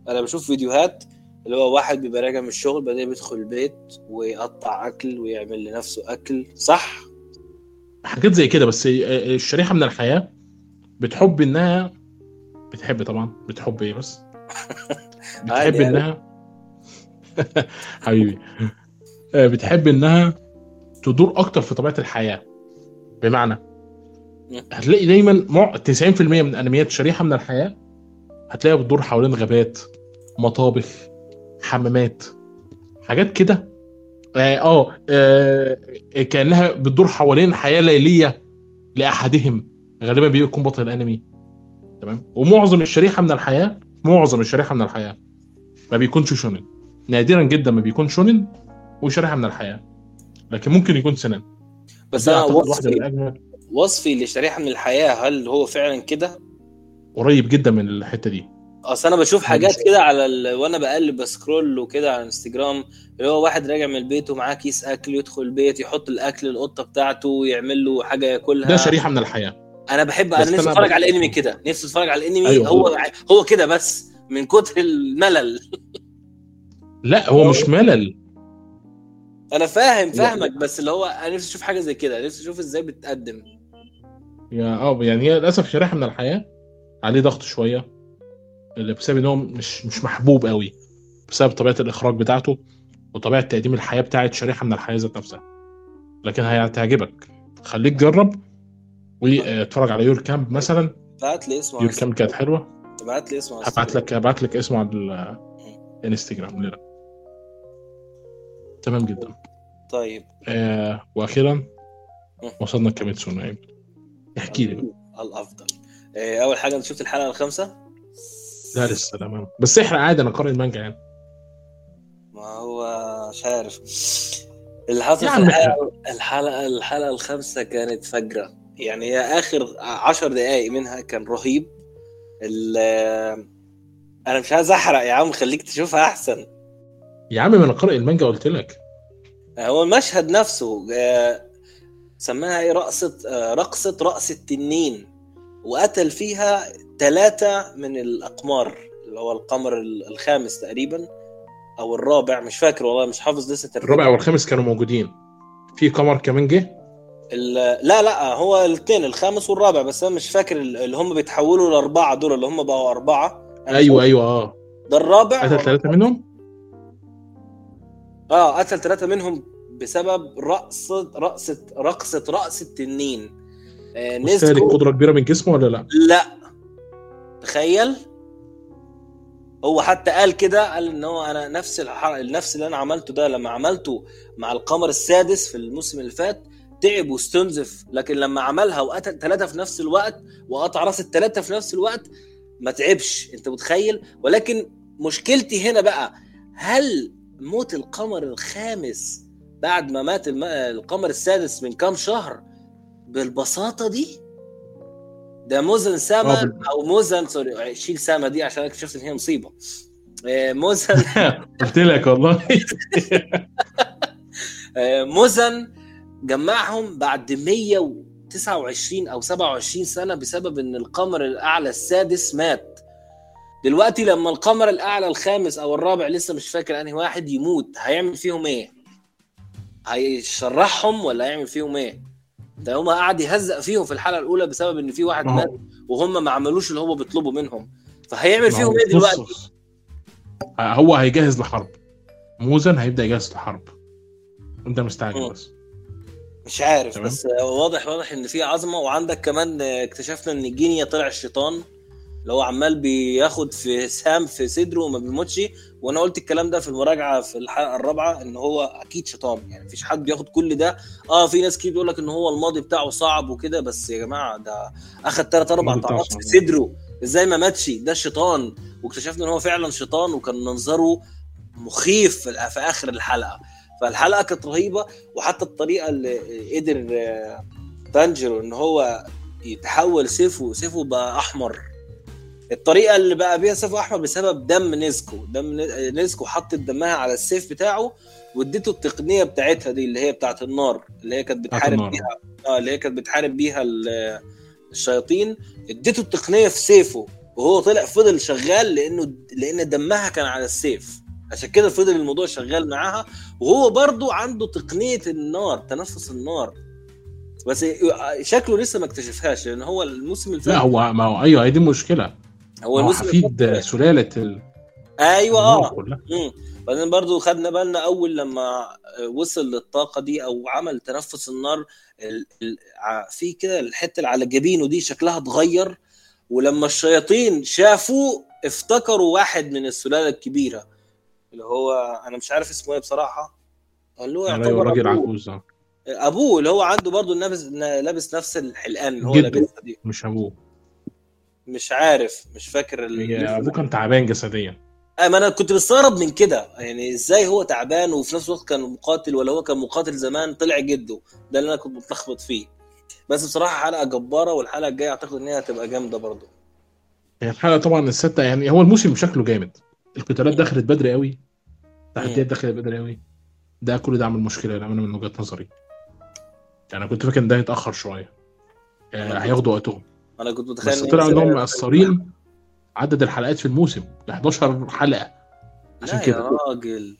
أنا بشوف فيديوهات اللي هو واحد بيبقى راجع من الشغل بعدين بيدخل البيت ويقطع أكل ويعمل لنفسه أكل صح؟ حاجات زي كده بس الشريحة من الحياة بتحب إنها بتحب طبعا. بتحب إيه بس؟ بتحب. إنها حبيبي. آه، بتحب إنها تدور أكتر في طبيعة الحياة. بمعنى هتلاقي دايما مع 90% من أنميات شريحة من الحياة هتلاقيها بتدور حوالين غابات مطابخ حمامات. حاجات كده. آه آه، آه، كأنها بتدور حوالين حياة ليلية لأحدهم. غالبا بيكون بطل الأنمي. تمام؟ ومعظم الشريحة من الحياة معظم الشريحة من الحياة ما بيكونش شونن. نادرا جدا ما بيكون شونن وشريحة من الحياة. لكن ممكن يكون سنن بس أنا وصفي وصفي لشريحة من الحياة هل هو فعلا كده؟ قريب جدا من الحتة دي. اصل أنا بشوف حاجات كده على ال... وأنا بقلب بسكرول وكده على انستجرام اللي هو واحد راجع من البيت ومعاه كيس أكل يدخل البيت يحط الأكل القطة بتاعته ويعمل له حاجة ياكلها. ده شريحة من الحياة. أنا بحب أنا نفسي أتفرج على أنمي كده نفسي أتفرج على الانمي أيوة. هو هو. كده بس من كتر الملل. لا هو مش ملل. أنا فاهم. فاهمك بس اللي هو أنا نفسي أشوف حاجة زي كده نفسي أشوف إزاي بتقدم. يا آه يعني هي للأسف شريحة من الحياة عليه ضغط شوية. بسبب إن هو مش مش محبوب قوي بسبب طبيعة الإخراج بتاعته وطبيعة تقديم الحياة بتاعت شريحة من الحياة ذات نفسها. لكن هتعجبك خليك جرب واتفرج على يور كامب مثلا. بعت لي اسمه يور. كامب كانت حلوة. بعت لي اسمه. هبعت لك هبعت لك اسمه على الانستجرام ليه لا. تمام جدا. طيب. آه وأخيرا وصلنا لكاميتسو نايم احكي لي. بقى الأفضل. آه، أول حاجة أنت شفت الحلقة الخامسة؟ لا لسه تمام بس احرق عادي أنا قارئ المانجا يعني. ما هو مش عارف. اللي حصل في الحلقة الحلقة الخامسة كانت فجرة. يعني هي آخر عشر دقائق منها كان رهيب. ال- أنا مش عايز أحرق يا عم خليك تشوفها أحسن. يا عم ما أنا قارئ المانجا قلت لك. هو المشهد نفسه آه، سماها إيه؟ رقصة آه، رقصة رأس التنين. وقتل فيها ثلاثة من الأقمار اللي هو القمر ال- الخامس تقريبا أو الرابع مش فاكر والله مش حافظ لسه ترتيب الرابع والخامس كانوا موجودين. في قمر كمان جه؟ لا لا هو الاثنين الخامس والرابع بس أنا مش فاكر ال- اللي هم بيتحولوا لأربعة دول اللي هم بقوا أربعة. أنا أيوه أيوه آه. ده الرابع قتل ثلاثة منهم؟ آه قتل ثلاثة منهم بسبب رقصة رقصة رقصة رأس التنين. آه نزلوا قدره كبيرة من جسمه ولا لا لا تخيل هو حتى قال كده قال إن هو أنا نفس. النفس اللي أنا عملته ده لما عملته مع القمر السادس في الموسم اللي فات تعب واستنزف لكن لما عملها وقتل ثلاثة في نفس الوقت وقطع رأس الثلاثه في نفس الوقت ما تعبش أنت متخيل ولكن مشكلتي هنا بقى هل موت القمر الخامس بعد ما مات. القمر السادس من كام شهر بالبساطة دي؟ ده موزن آه، سما بال- أو موزن سوري شيل سما دي عشان اكتشفت إن هي مصيبة. آه، موزن. قلت لك والله. آه، موزن جمعهم بعد 129 أو 27 سنة بسبب إن القمر الأعلى السادس مات. دلوقتي لما القمر الأعلى الخامس أو الرابع لسه مش فاكر أنهي واحد يموت هيعمل فيهم إيه؟ هيشرحهم ولا هيعمل فيهم إيه؟ ده هما قاعد يهزق فيهم في الحلقة الأولى بسبب إن في واحد مات وهم ما عملوش اللي هو بيطلبوا منهم فهيعمل فيهم إيه دلوقتي. هو هيجهز لحرب موزن هيبدأ يجهز لحرب أنت مستعجل. بس مش عارف تمام. بس واضح واضح إن في عظمة وعندك كمان اكتشفنا إن الجينيا طلع الشيطان اللي هو عمال بياخد في سهام في صدره وما بيموتش. وأنا قلت الكلام ده في المراجعة في الحلقة الرابعة إن هو أكيد شيطان. يعني مفيش حد بياخد كل ده. آه في ناس كتير بيقول لك إن هو الماضي بتاعه صعب وكده بس يا جماعة ده أخد ثلاث أربع طعنات في. صدره. إزاي ما ماتش؟ ده الشيطان واكتشفنا إن هو فعلا شيطان وكان منظره مخيف في في آخر الحلقة. فالحلقة كانت رهيبة وحتى الطريقة اللي قدر آه، تانجيرو إن هو يتحول سيفه سيفه بقى أحمر. الطريقة اللي بقى بيها سيفه أحمر بسبب دم نيزكو دم ن- نيزكو حطت دمها على السيف بتاعه واديته التقنية بتاعتها دي اللي هي بتاعت النار اللي هي كانت بتحارب. بيها. آه اللي هي كانت بتحارب بيها ال- الشياطين. اديته التقنية في سيفه وهو طلع فضل شغال لأنه لأن دمها كان على السيف. عشان كده فضل الموضوع شغال معاها. وهو برضو عنده تقنية النار تنفس النار. بس شكله لسه ما اكتشفهاش لأن هو الموسم اللي لا هو ما هو أيوه هي دي المشكلة. هو هو الموسم حفيد سلالة ال- أيوه آه. بعدين برضو خدنا بالنا أول لما وصل للطاقة دي أو عمل تنفس النار ال... ال... في كده الحتة اللي على جبينه دي شكلها اتغير ولما الشياطين شافوه افتكروا واحد من السلالة الكبيرة اللي هو أنا مش عارف اسمه إيه بصراحة قال له أيوه يعتبر أبوه. عجوز ده أبوه اللي هو عنده برضو لابس لابس نفس الحلقان اللي هو. لابسها دي مش أبوه مش عارف مش فاكر ابوه كان تعبان جسديا. آه، ما أنا كنت مستغرب من كده. يعني إزاي هو تعبان وفي نفس الوقت كان مقاتل ولا هو كان مقاتل زمان طلع جده. ده اللي أنا كنت متلخبط فيه. بس بصراحة حلقة جبارة والحلقة الجاية أعتقد إن هي هتبقى جامدة برضه. هي الحلقة طبعا الستة يعني هو الموسم شكله جامد. القتالات دخلت بدري قوي. التحديات. دخلت بدري قوي. ده كل ده عامل مشكلة للامانه من وجهة نظري. يعني كنت فاكر إن ده هيتأخر شوية. يعني هياخدوا وقتهم. أنا كنت متخيل بس طلع انهم مقصرين عدد الحلقات في الموسم ل 11 حلقة. عشان كده يا راجل.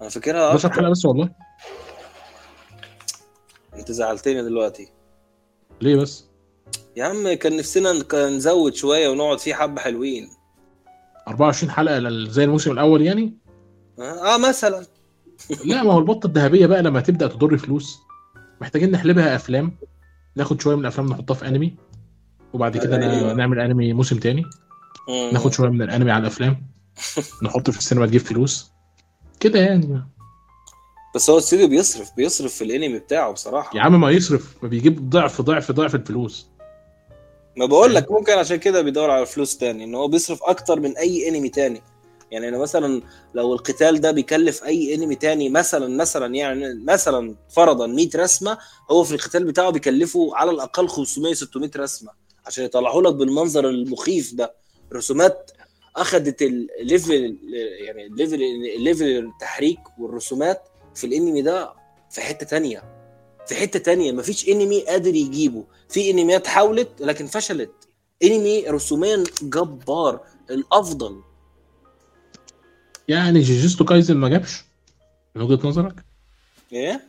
أنا فاكرها 11 أكتر. حلقة بس والله. أنت زعلتني دلوقتي. ليه بس؟ يا عم كان نفسنا نزود شوية ونقعد فيه حبة حلوين. 24 حلقة زي الموسم الأول يعني؟ آه مثلا. لا ما هو البطة الذهبية بقى لما تبدأ تضر فلوس. محتاجين نحلبها أفلام. ناخد شوية من الأفلام نحطها في أنمي وبعد كده أيوة. نعمل أنمي موسم تاني. مم. ناخد شوية من الأنمي على الأفلام نحط في السينما تجيب فلوس. كده يعني. بس هو الاستوديو بيصرف بيصرف في الأنمي بتاعه بصراحة. يا عم ما يصرف ما بيجيب ضعف ضعف ضعف الفلوس. ما بقول لك ممكن عشان كده بيدور على فلوس تاني إن هو بيصرف أكتر من أي أنمي تاني. يعني أنا مثلا لو القتال ده بيكلف أي انمي تاني مثلا مثلا يعني مثلا فرضا 100 رسمة هو في القتال بتاعه بيكلفه على الأقل 500 600 رسمة عشان يطلعوا لك بالمنظر المخيف ده. الرسومات اخذت ال level يعني ال level ال level التحريك والرسومات في الانمي ده في حتة تانية. في حتة تانية مفيش انمي قادر يجيبه. في انميات حاولت لكن فشلت. انمي رسوميا جبار. الأفضل يعني جوجوتسو كايسن ما جابش من وجهة نظرك؟ إيه؟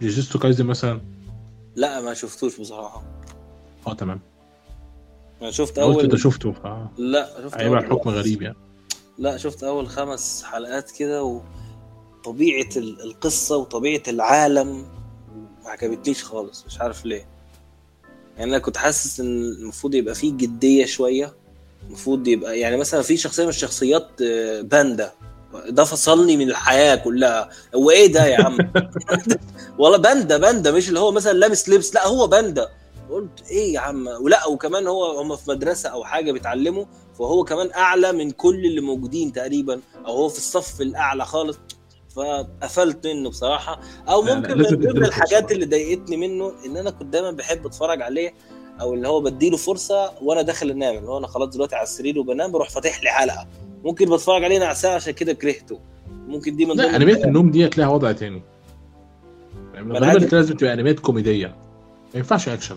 جيجيستو كايزن مثلا؟ لا ما شفتوش بصراحة. آه تمام. أنا شفت قلت أول شفته ف لا شفت هيبقى الحكم غريب يعني. لا شفت أول خمس حلقات كده وطبيعة ال- القصة وطبيعة العالم ما عجبتنيش خالص مش عارف ليه. يعني أنا كنت حاسس إن المفروض يبقى فيه جدية شوية. المفروض يبقى يعني مثلا في شخصية من الشخصيات آه، باندا. ده فصلني من الحياة كلها. هو إيه ده يا عم؟ والله باندا باندا مش اللي هو مثلا لابس لبس لا هو باندا. قلت إيه يا عم؟ ولا وكمان هو هم في مدرسة أو حاجة بيتعلموا فهو كمان أعلى من كل اللي موجودين تقريبا. أو هو في الصف الأعلى خالص. فقفلت منه بصراحة. أو ممكن من ضمن الحاجات. اللي ضايقتني منه إن أنا كنت دايما بحب أتفرج عليه أو اللي هو بديله فرصة وأنا داخل انام اللي هو أنا خلاص دلوقتي على السرير وبنام بروح فاتح لي حلقة. ممكن بتفرج عليه نعسان عشان كده كرهته. ممكن دي من لا ضمن انميات النوم دي هتلاقيها وضع تاني. غالبا لازم تبقى انميات كوميدية. ما ينفعش اكشن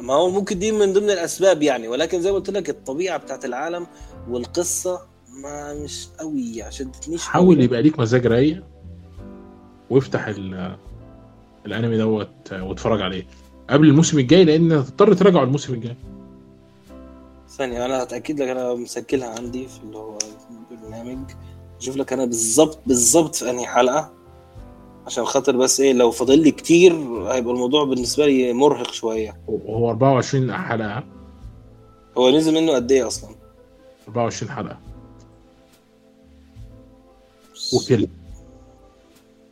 ما هو ممكن دي من ضمن الأسباب يعني. ولكن زي ما قلت لك الطبيعة بتاعت العالم والقصة ما مش قوي عشان تتنيش حاول يبقى ليك مزاج رايق وافتح ال- الانمي دوت واتفرج عليه. قبل الموسم الجاي لأن هتضطر تراجعه الموسم الجاي. ثانية أنا هتأكد لك أنا مسجلها عندي في اللي هو البرنامج. أشوف لك أنا بالظبط بالظبط في أنهي حلقة. عشان خاطر بس إيه لو فاضل لي كتير هيبقى الموضوع بالنسبة لي مرهق شوية. وهو 24 حلقة؟ هو نزل منه قد إيه أصلا؟ 24 حلقة. وكل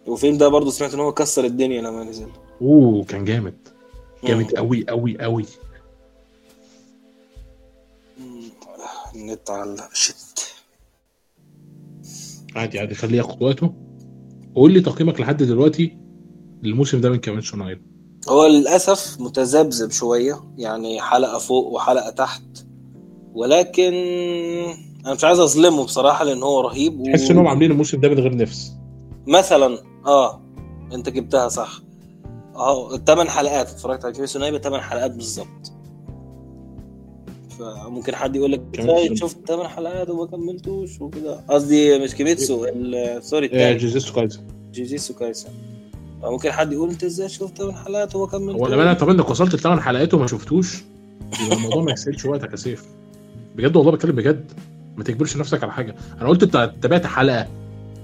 وفيلم ده برضه سمعت إن هو كسر الدنيا لما نزل. أوه كان جامد. جامد. قوي قوي قوي. النت على شت عادي عادي خليه ياخد وقته. وقول لي تقييمك لحد دلوقتي للموسم ده من كمان شناير هو للأسف متذبذب شوية يعني حلقة فوق وحلقة تحت. ولكن أنا مش عايز أظلمه بصراحة لأن هو رهيب و... تحس إنهم عاملين الموسم ده من غير نفس. مثلا آه أنت جبتها صح. آه الثمان حلقات. اتفرجت على كيميتسو نو يايبا ثمان حلقات بالظبط. فممكن حد يقول لك إزاي شفت ثمان حلقات وما كملتوش؟ وكده. قصدي مش كيميتسو ال- sorry التاني. جوجوتسو كايسن جوجوتسو كايسن. ممكن حد يقول إنت إزاي شفت ثمان حلقات وما هو كملتوش؟ لما أنا طب انك وصلت لثمان حلقات وما شفتوش؟ يبقى الموضوع ما يستاهلش وقتك يا سيف. بجد والله بتكلم بجد. ما تجبرش نفسك على حاجة. أنا قلت أنت تابعت حلقة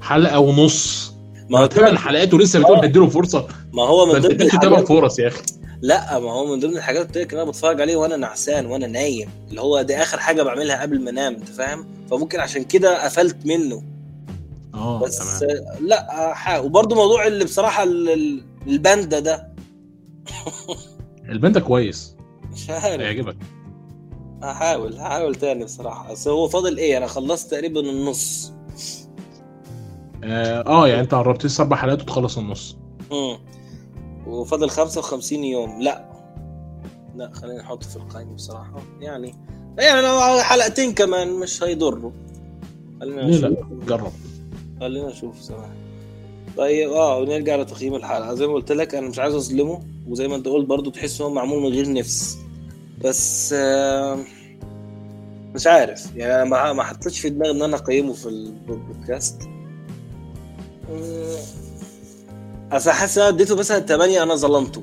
حلقة ونص. ما هو ثمان حلقات ولسه بتقول هديله فرصة. ما هو من ضمن ثمان فرص يا أخي. لا ما هو من ضمن الحاجات اللي قلت لك أنا بتفرج عليه وأنا نعسان وأنا نايم. اللي هو دي آخر حاجة بعملها قبل ما أنام أنت فاهم؟ فممكن عشان كده قفلت منه. آه بس تمام. لا وبرضه موضوع اللي بصراحة ال- ال- الباندا ده. البان ده كويس. مش عارف. هيعجبك. هحاول هحاول تاني بصراحة. بس هو فاضل إيه؟ أنا خلصت تقريبا النص. آه آه، يعني أنت قربت لسه أربع حلقات وتخلص النص. امم وفاضل 55 يوم. لا. لا خلينا نحطه في القائمه بصراحة. يعني يعني لو حلقتين كمان مش هيضروا خلينا ليه لا نشوف جرب. خلينا نشوف صراحة. طيب آه ونرجع لتقييم الحلقة. زي ما قلت لك أنا مش عايز أظلمه. وزي ما أنت قلت برضو تحس إن هو معمول من غير نفس. بس آه مش عارف. يعني أنا ما حطيتش في دماغي إن أنا أقيمه في البودكاست. أصل حاسس إن أنا اديته مثلا 8 أنا ظلمته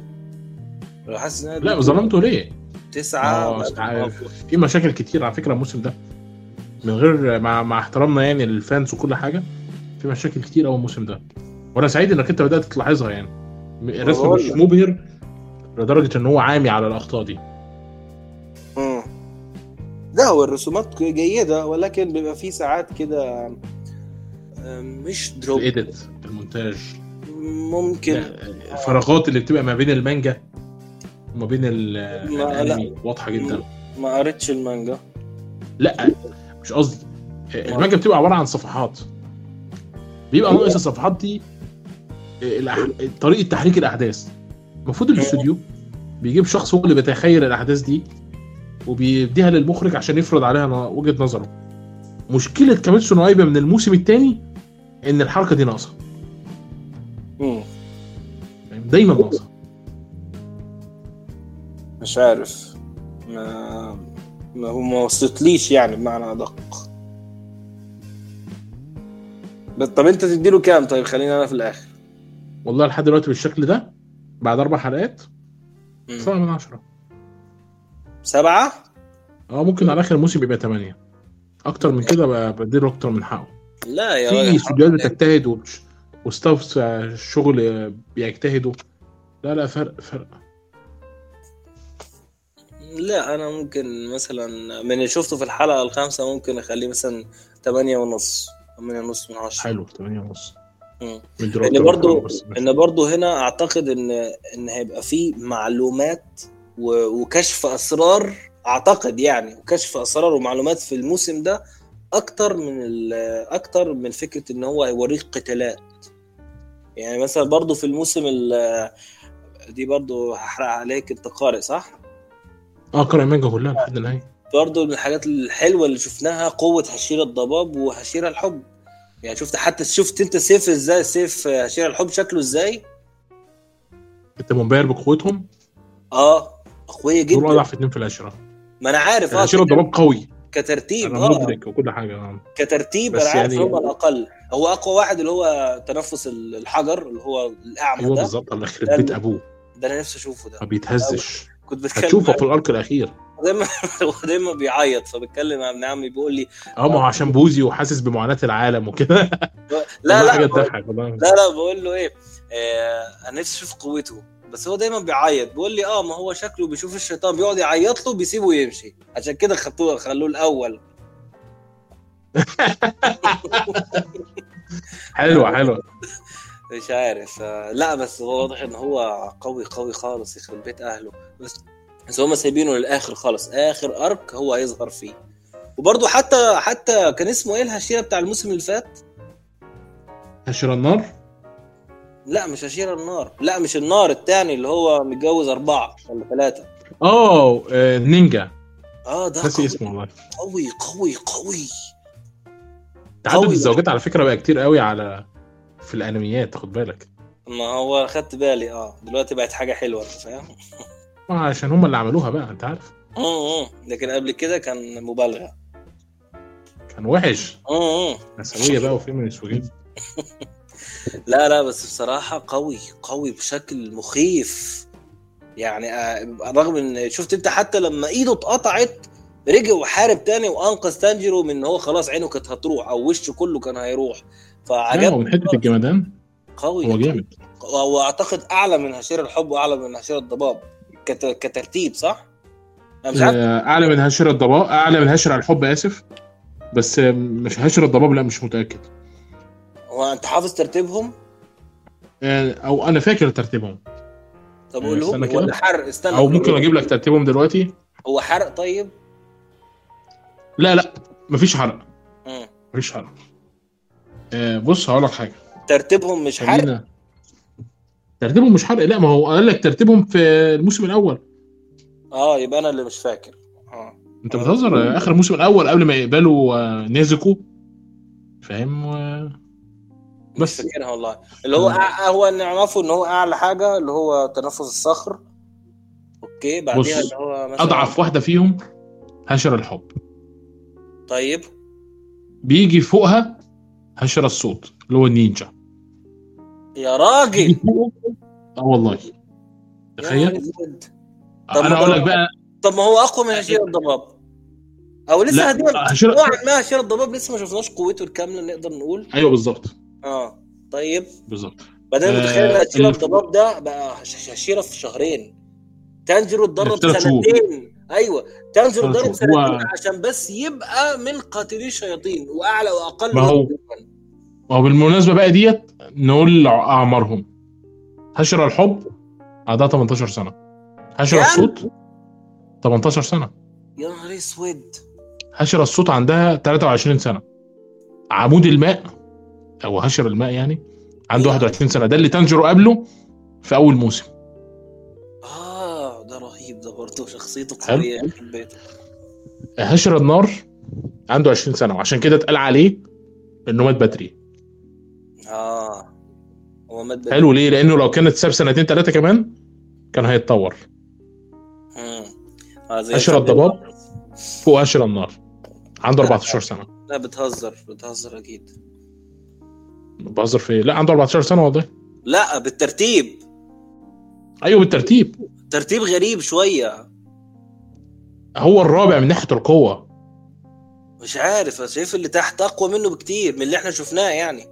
لو حاسس إن لا ظلمته ليه؟ تسعة عارف. في مشاكل كتير على فكرة الموسم ده من غير مع مع احترامنا يعني للفانز وكل حاجة في مشاكل كتير قوي الموسم ده وأنا سعيد إنك أنت بدأت تلاحظها يعني الرسم مش. مبهر لدرجة إن هو عامي على الأخطاء دي مم. لا هو الرسومات جيدة ولكن بيبقى في ساعات كده مش drop ال edit المونتاج. ممكن. الفراغات اللي بتبقى ما بين المانجا وما بين الانمي واضحة جدا. ما قريتش المانجا. لا مش قصدي. المانجا بتبقى عبارة عن صفحات. بيبقى ناقص الصفحات دي الأح- طريقة تحريك الأحداث. المفروض الاستوديو بيجيب شخص هو اللي بيتخيل الأحداث دي وبيديها للمخرج عشان يفرض عليها وجهة نظره. مشكلة كاميتسو نايبا من الموسم الثاني إن الحركة دي ناقصة؟ دايما ناقصة. مش عارف. ما ما هو ما وصلتليش يعني بمعنى أدق. بس طب أنت تديله كام؟ طيب خلينا أنا في الآخر. والله لحد دلوقتي بالشكل ده بعد أربع حلقات مم. 7 من 10 سبعة؟ آه ممكن على آخر الموسم يبقى 8 أكتر من كده بديله أكتر من حقه. لا يا في استوديوهات بتجتهد وستاف الشغل بيجتهدوا. لا لا فرق فرق. لا أنا ممكن مثلا من اللي شفته في الحلقة الخامسة ممكن أخليه مثلا تمانية ونص تمانية ونص من عشرة. حلو 8 ونص. إن برضو. إن برضو هنا أعتقد ان إن هيبقى في معلومات وكشف أسرار أعتقد يعني وكشف أسرار ومعلومات في الموسم ده أكتر من أكتر من فكرة إن هو هيوريك قتالات. يعني مثلا برضو في الموسم ال- دي برضو هحرق عليك انت قارئ صح؟ آه قرأ المانجا كلها لحد النهاية. برضه من الحاجات الحلوة اللي شفناها قوة هشيرة الضباب وهشيرة الحب. يعني شفت حتى شفت أنت سيف إزاي سيف هشيرة الحب شكله إزاي؟ أنت منبهر بقوتهم؟ آه قوية دول جدا. أضعف اتنين في العشرة. ما أنا عارف آه العشره الضباب قوي. كترتيب أنا آه. مدرك وكل حاجة آه. كترتيب أنا عارف يعني- هم الاقل هو أقوى واحد اللي هو تنفس الحجر اللي هو الأعمى أيوه ده. بالظبط الله يخرب بيت أبوه. ده أنا نفسي أشوفه ده. ما بيتهزش. كنت بتكلم هتشوفه في الأرك الأخير. دايما هو دايما بيعيط فبتكلم مع ابن عمي بيقول لي آه ما هو عشان بوزي وحاسس بمعاناة العالم وكده. لا لا لا لا بقول له إيه آه أنا نفسي أشوف قوته. بس هو دايما بيعيط. بيقول لي آه ما هو شكله بيشوف الشيطان بيقعد يعيط له بيسيبه ويمشي. عشان كده خدوه خلوه الأول. حلوة حلوة. مش عارف. لا بس هو واضح إن هو قوي قوي خالص يخرب بيت أهله. بس بس هم سايبينه للآخر خالص. آخر أرك هو هيظهر فيه. وبرضه حتى حتى كان اسمه إيه الهشيره بتاع الموسم اللي فات؟ هشر النار؟ لا مش هشيره النار. لا مش النار التاني اللي هو متجوز أربعة ولا ثلاثة آه آه، نينجا. آه ده ناسي قوي. اسمه والله. قوي قوي قوي. تعدد قوي. الزوجات على فكرة بقى كتير قوي على في الأنميات تاخد بالك. ما هو خدت بالي آه. دلوقتي بقت حاجة حلوة أنت فاهم؟ آه، عشان هم اللي عملوها بقى أنت عارف. امم لكن قبل كده كان مبالغة. كان وحش. امم نسوية بقى وفيمينست وكده لا لا بس بصراحة قوي قوي بشكل مخيف. يعني آه، رغم إن شفت أنت حتى لما إيده اتقطعت رجع وحارب تاني وأنقذ تانجيرو من إن هو خلاص عينه كانت هتروح أو وشه كله كان هيروح. لا، هو فعجبني من حتة الجمدان. قوي. هو جامد. واعتقد أعلى من هشير الحب وأعلى من هشير الضباب كت... كترتيب صح؟ مش عارف. آه، أعلى من هشر الضباب أعلى من هشر الحب آسف. بس مش هشر الضباب لا مش متأكد. هو انت حافظ ترتيبهم؟ آه، أو أنا فاكر ترتيبهم. طب آه، قول لهم. استنى كده. ولا حرق. استنى أو ممكن أجيب لك ترتيبهم دلوقتي؟ هو حرق طيب؟ لا لا مفيش حرق. مم. مفيش حرق. آه، بص هقول لك حاجة. ترتيبهم مش حرق؟ ترتيبهم مش حرق. لا ما هو قال لك ترتيبهم في الموسم الأول. آه يبقى أنا اللي مش فاكر. آه. انت بتهزر؟ آه، آخر الموسم الأول قبل ما يقبلوا آه، نيزوكو فاهم؟ مش بس فاكرها والله. اللي هو مم. أع... هو نعرفه إن هو أعلى حاجة اللي هو تنفس الصخر. أوكي بعديها اللي هو مثلا أضعف واحدة فيهم هشر الحب. طيب. بيجي فوقها هشر الصوت اللي هو النينجا. يا راجل! آه والله. تخيل. طب أنا أقول لك بقى. طب ما هو أقوى من هشير الضباب. أو لسه لا، هدي هشير- نوعا ما هشير الضباب لسه ما شفناش قوته الكاملة نقدر نقول. أيوه بالظبط. آه. طيب. بالظبط بعدين آه، متخيل إن هشير الف- الضباب ده بقى هش- هشيره في شهرين. تانجيرو اتدرب. سنتين. أيوه. تانجيرو اتدرب شهور. هو- سنتين عشان بس يبقى من قاتلي الشياطين وأعلى وأقل ما هو- رتبة. وبالمناسبه بقى ديت نقول أعمارهم. هشر الحب عندها 18 سنة. هشر كام؟ الصوت 18 سنة. يا نهار أسود. هشر الصوت عندها 23 سنة. عمود الماء أو هشر الماء يعني عنده إيه؟ 21 سنة ده اللي تنجروا قبله في أول موسم آه ده رهيب ده برضه شخصيته. قوية يخرب بيته هشر النار عنده 20 سنة وعشان كده اتقال عليه إنه مات بدري آه هو مات بدري. حلو ليه لأنه لو كانت ساب سنتين ثلاثة كمان كان هيتطور مم. زي هشر الضباب. فوق هشر النار عنده 14 سنة لا بتهزر بتهزر أكيد بهزر في إيه؟ لا عنده 14 سنة والله. لا بالترتيب. أيوه بالترتيب. ترتيب غريب شوية. هو الرابع من ناحية القوة. مش عارف شايف اللي تحت أقوى منه بكتير من اللي إحنا شفناه يعني.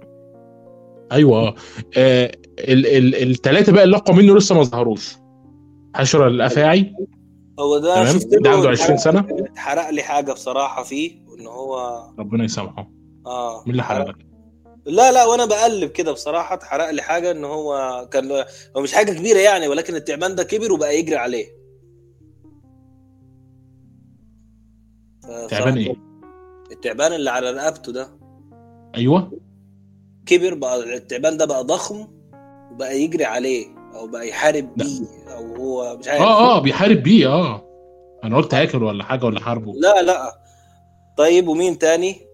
أيوه. آه، ال- ال- الثلاثه بقى اللي أقوى منه لسه ما ظهروش. حشر الأفاعي. هو ده تمام. شفت ده عنده 20 سنة. اتحرق لي حاجة بصراحة فيه إن هو ربنا يسامحه. آه مين اللي حرق لك؟ لا لا وأنا بقلب كده بصراحة اتحرق لي حاجة إن هو كان هو مش حاجة كبيرة يعني ولكن التعبان ده كبر وبقى يجري عليه. تعبان إيه؟ التعبان اللي على رقبته ده. أيوه. كبر بقى التعبان ده بقى ضخم وبقى يجري عليه أو بقى يحارب. بيه أو هو مش عارف. آه آه بيحارب بيه آه. أنا قلت هاكل ولا حاجة ولا حاربه. لا لا. طيب ومين تاني؟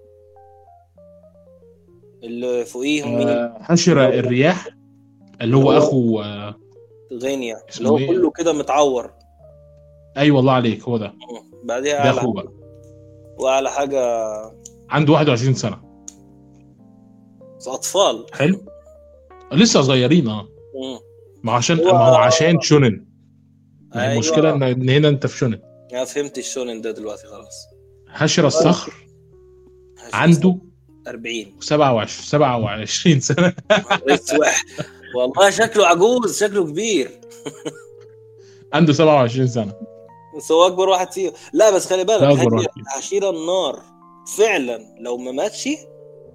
اللي فوقيهم مين؟ آه، حشرة الرياح اللي هو أخو آه، غينيا اللي هو إيه؟ كله كده متعور. أي والله عليك هو ده. بعديها ده أخوه بقى. وأعلى حاجة. عنده 21 سنة. أطفال. حلو. لسه صغيرين آه. ما عشان ما هو عشان شونن. ما هي أيوة. المشكلة ان إن هنا أنت في شونن. أنا فهمت الشونن ده دلوقتي خلاص. حشرة الصخر. عنده 40 27 27 سنة. والله شكله عجوز شكله كبير. عنده 27 سنة. بس هو أكبر واحد فيهم. لا بس خلي بالك. عشيرة النار. فعلا لو ما ماتش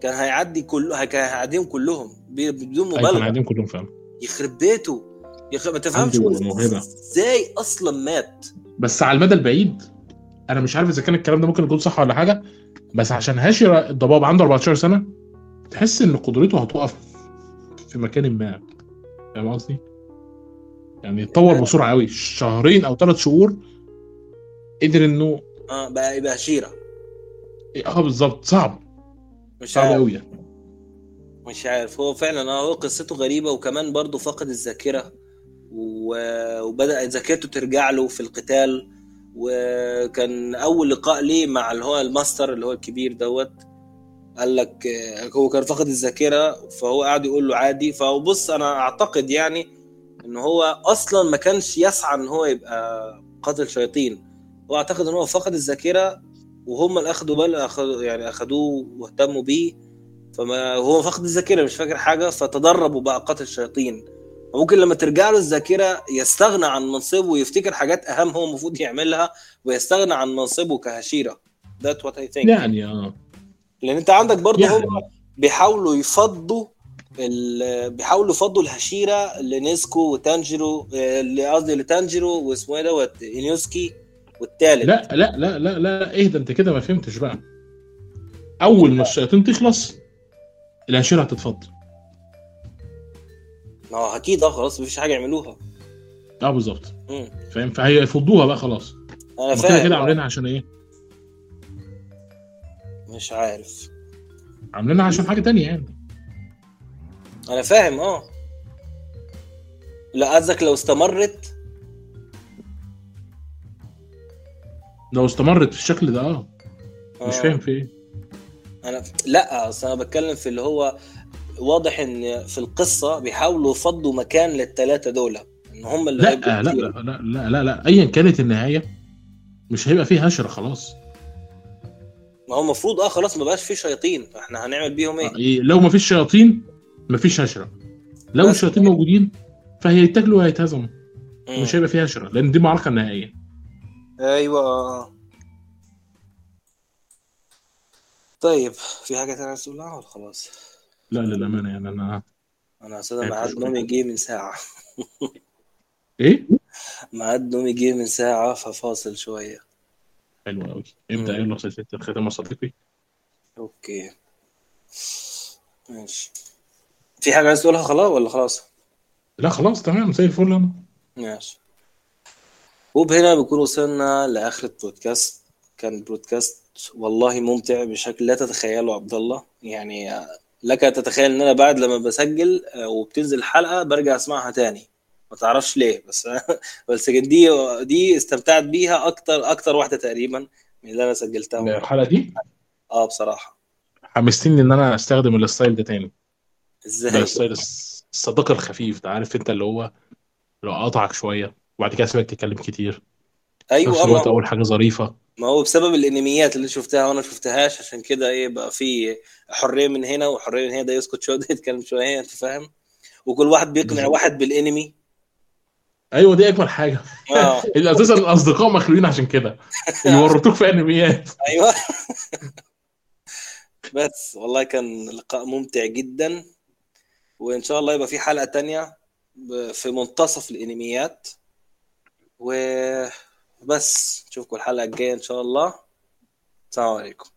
كان هيعدي كله كان هيعديهم كلهم. بدون مبالغة. قاعدين كلهم فاهم يخرب بيته. يخ... ما تفهمش. إزاي أصلا مات. بس على المدى البعيد أنا مش عارف اذا كان الكلام ده ممكن يكون صح ولا حاجة بس عشان هاشرة الضباب عنده 14 سنة تحس إن قدرته هتقف في مكان ما. فاهم قصدي؟ يعني اتطور بسرعة قوي. شهرين أو ثلاث شهور قدر إنه آه بقى يبقى شيرة. آه بالظبط. صعب. مش صعب قوي يعني. مش عارف. هو فعلا آه هو قصته غريبة وكمان برضه فقد الذاكرة و- وبدا ذاكرته ترجع له في القتال. وكان أول لقاء ليه مع اللي هو الماستر اللي هو الكبير دوت. قال لك هو كان فقد الذاكرة فهو قاعد يقول له عادي. فبص أنا أعتقد يعني إن هو أصلا ما كانش يسعى إن هو يبقى قاتل شياطين. هو أعتقد إن هو فقد الذاكرة وهم اللي أخدوا بال أخدوا يعني أخدوه واهتموا بيه. فما هو فقد الذاكرة مش فاكر حاجة فتدرب وبقى قاتل شياطين. وممكن لما ترجع له الذاكرة يستغنى عن منصبه ويفتكر حاجات أهم هو المفروض يعملها ويستغنى عن منصبه كهشيرة. that what I think يعني آه. لأن أنت عندك برضه يعني. هم بيحاولوا يفضوا بيحاولوا يفضوا الهشيرة لنيزكو وتانجيرو آه، اللي قصدي لتانجيرو واسمه إيه دوت؟ اينوسكي والتالت. لا لا لا لا لا اهدى أنت كده ما فهمتش بقى. أول ما الشياطين تخلص الهشيرة هتتفضل. ما هو أكيد آه خلاص مفيش حاجة يعملوها. آه بالظبط. فاهم؟ فهيفضوها بقى خلاص. أنا هم كده فاهم. كده عاملينها عشان إيه؟ مش عارف. عاملينها عشان حاجة تانية يعني. أنا فاهم آه. لا قصدك لو استمرت؟ لو استمرت بالشكل ده آه. مش آه. فاهم في إيه. أنا لا أصل أنا بتكلم في اللي هو واضح إن في القصة بيحاولوا يفضوا مكان للثلاثه دول إن هم اللي لا لا لا. لا لا لا, لا. ايا كانت النهاية مش هيبقى فيه هشر خلاص ما هو المفروض آه خلاص ما بقاش في شياطين فإحنا هنعمل بيهم إيه؟ إيه، لو ما فيش شياطين ما فيش هشرة لو. الشياطين موجودين فهيتاكلوا وهيتهزموا. مش هيبقى فيه هشرة لأن دي معركة نهائية أيوه آه. طيب في حاجة تانية عايز تقولها ولا خلاص؟ لا للأمانة يعني أنا أنا اصل تعبت ميعاد. نومي جه من ساعة. إيه؟ ميعاد نومي جه من ساعة ففاصل شوية. حلو قوي ابدا. يلا سلسله الختام يا صديقي. okay. ماشي. في حاجة عايز تقولها خلاص ولا خلاص؟ لا خلاص تمام زي الفل أنا. ماشي. وبهنا بنكون وصلنا لآخر البودكاست. كان بودكاست والله ممتع بشكل لا تتخيله عبد الله. يعني لك تتخيل إن أنا بعد لما بسجل آه، وبتنزل الحلقة برجع أسمعها تاني. ما تعرفش ليه بس بس دي دي استمتعت بيها أكتر أكتر واحدة تقريبا من اللي أنا سجلتها. الحلقة دي؟ آه بصراحة. حمستني إن أنا أستخدم ال style ده تاني. إزاي؟ ال style الس- الصداقة الخفيف ده عارف أنت اللي هو لو قطعك شوية وبعد كده سيبك تتكلم كتير. أيوه نفس آه، ما الوقت أول حاجة ظريفة. ما هو بسبب الأنميات اللي شفتها وأنا شفتهاش عشان كده إيه بقى في حرية من هنا وحرية من هنا ده يسكت شوية ده يتكلم شوية أنت فاهم؟ وكل واحد بيقنع بالظبط. واحد بالأنمي. أيوه دي اجمل حاجة. آه. أساسا الأصدقاء مخلوقين عشان كده. يورطوك في أنميات. أيوه. بس والله كان لقاء ممتع جدا. وإن شاء الله يبقى في حلقة تانية في منتصف الأنميات. وبس نشوفكم الحلقة الجاية إن شاء الله. السلام عليكم.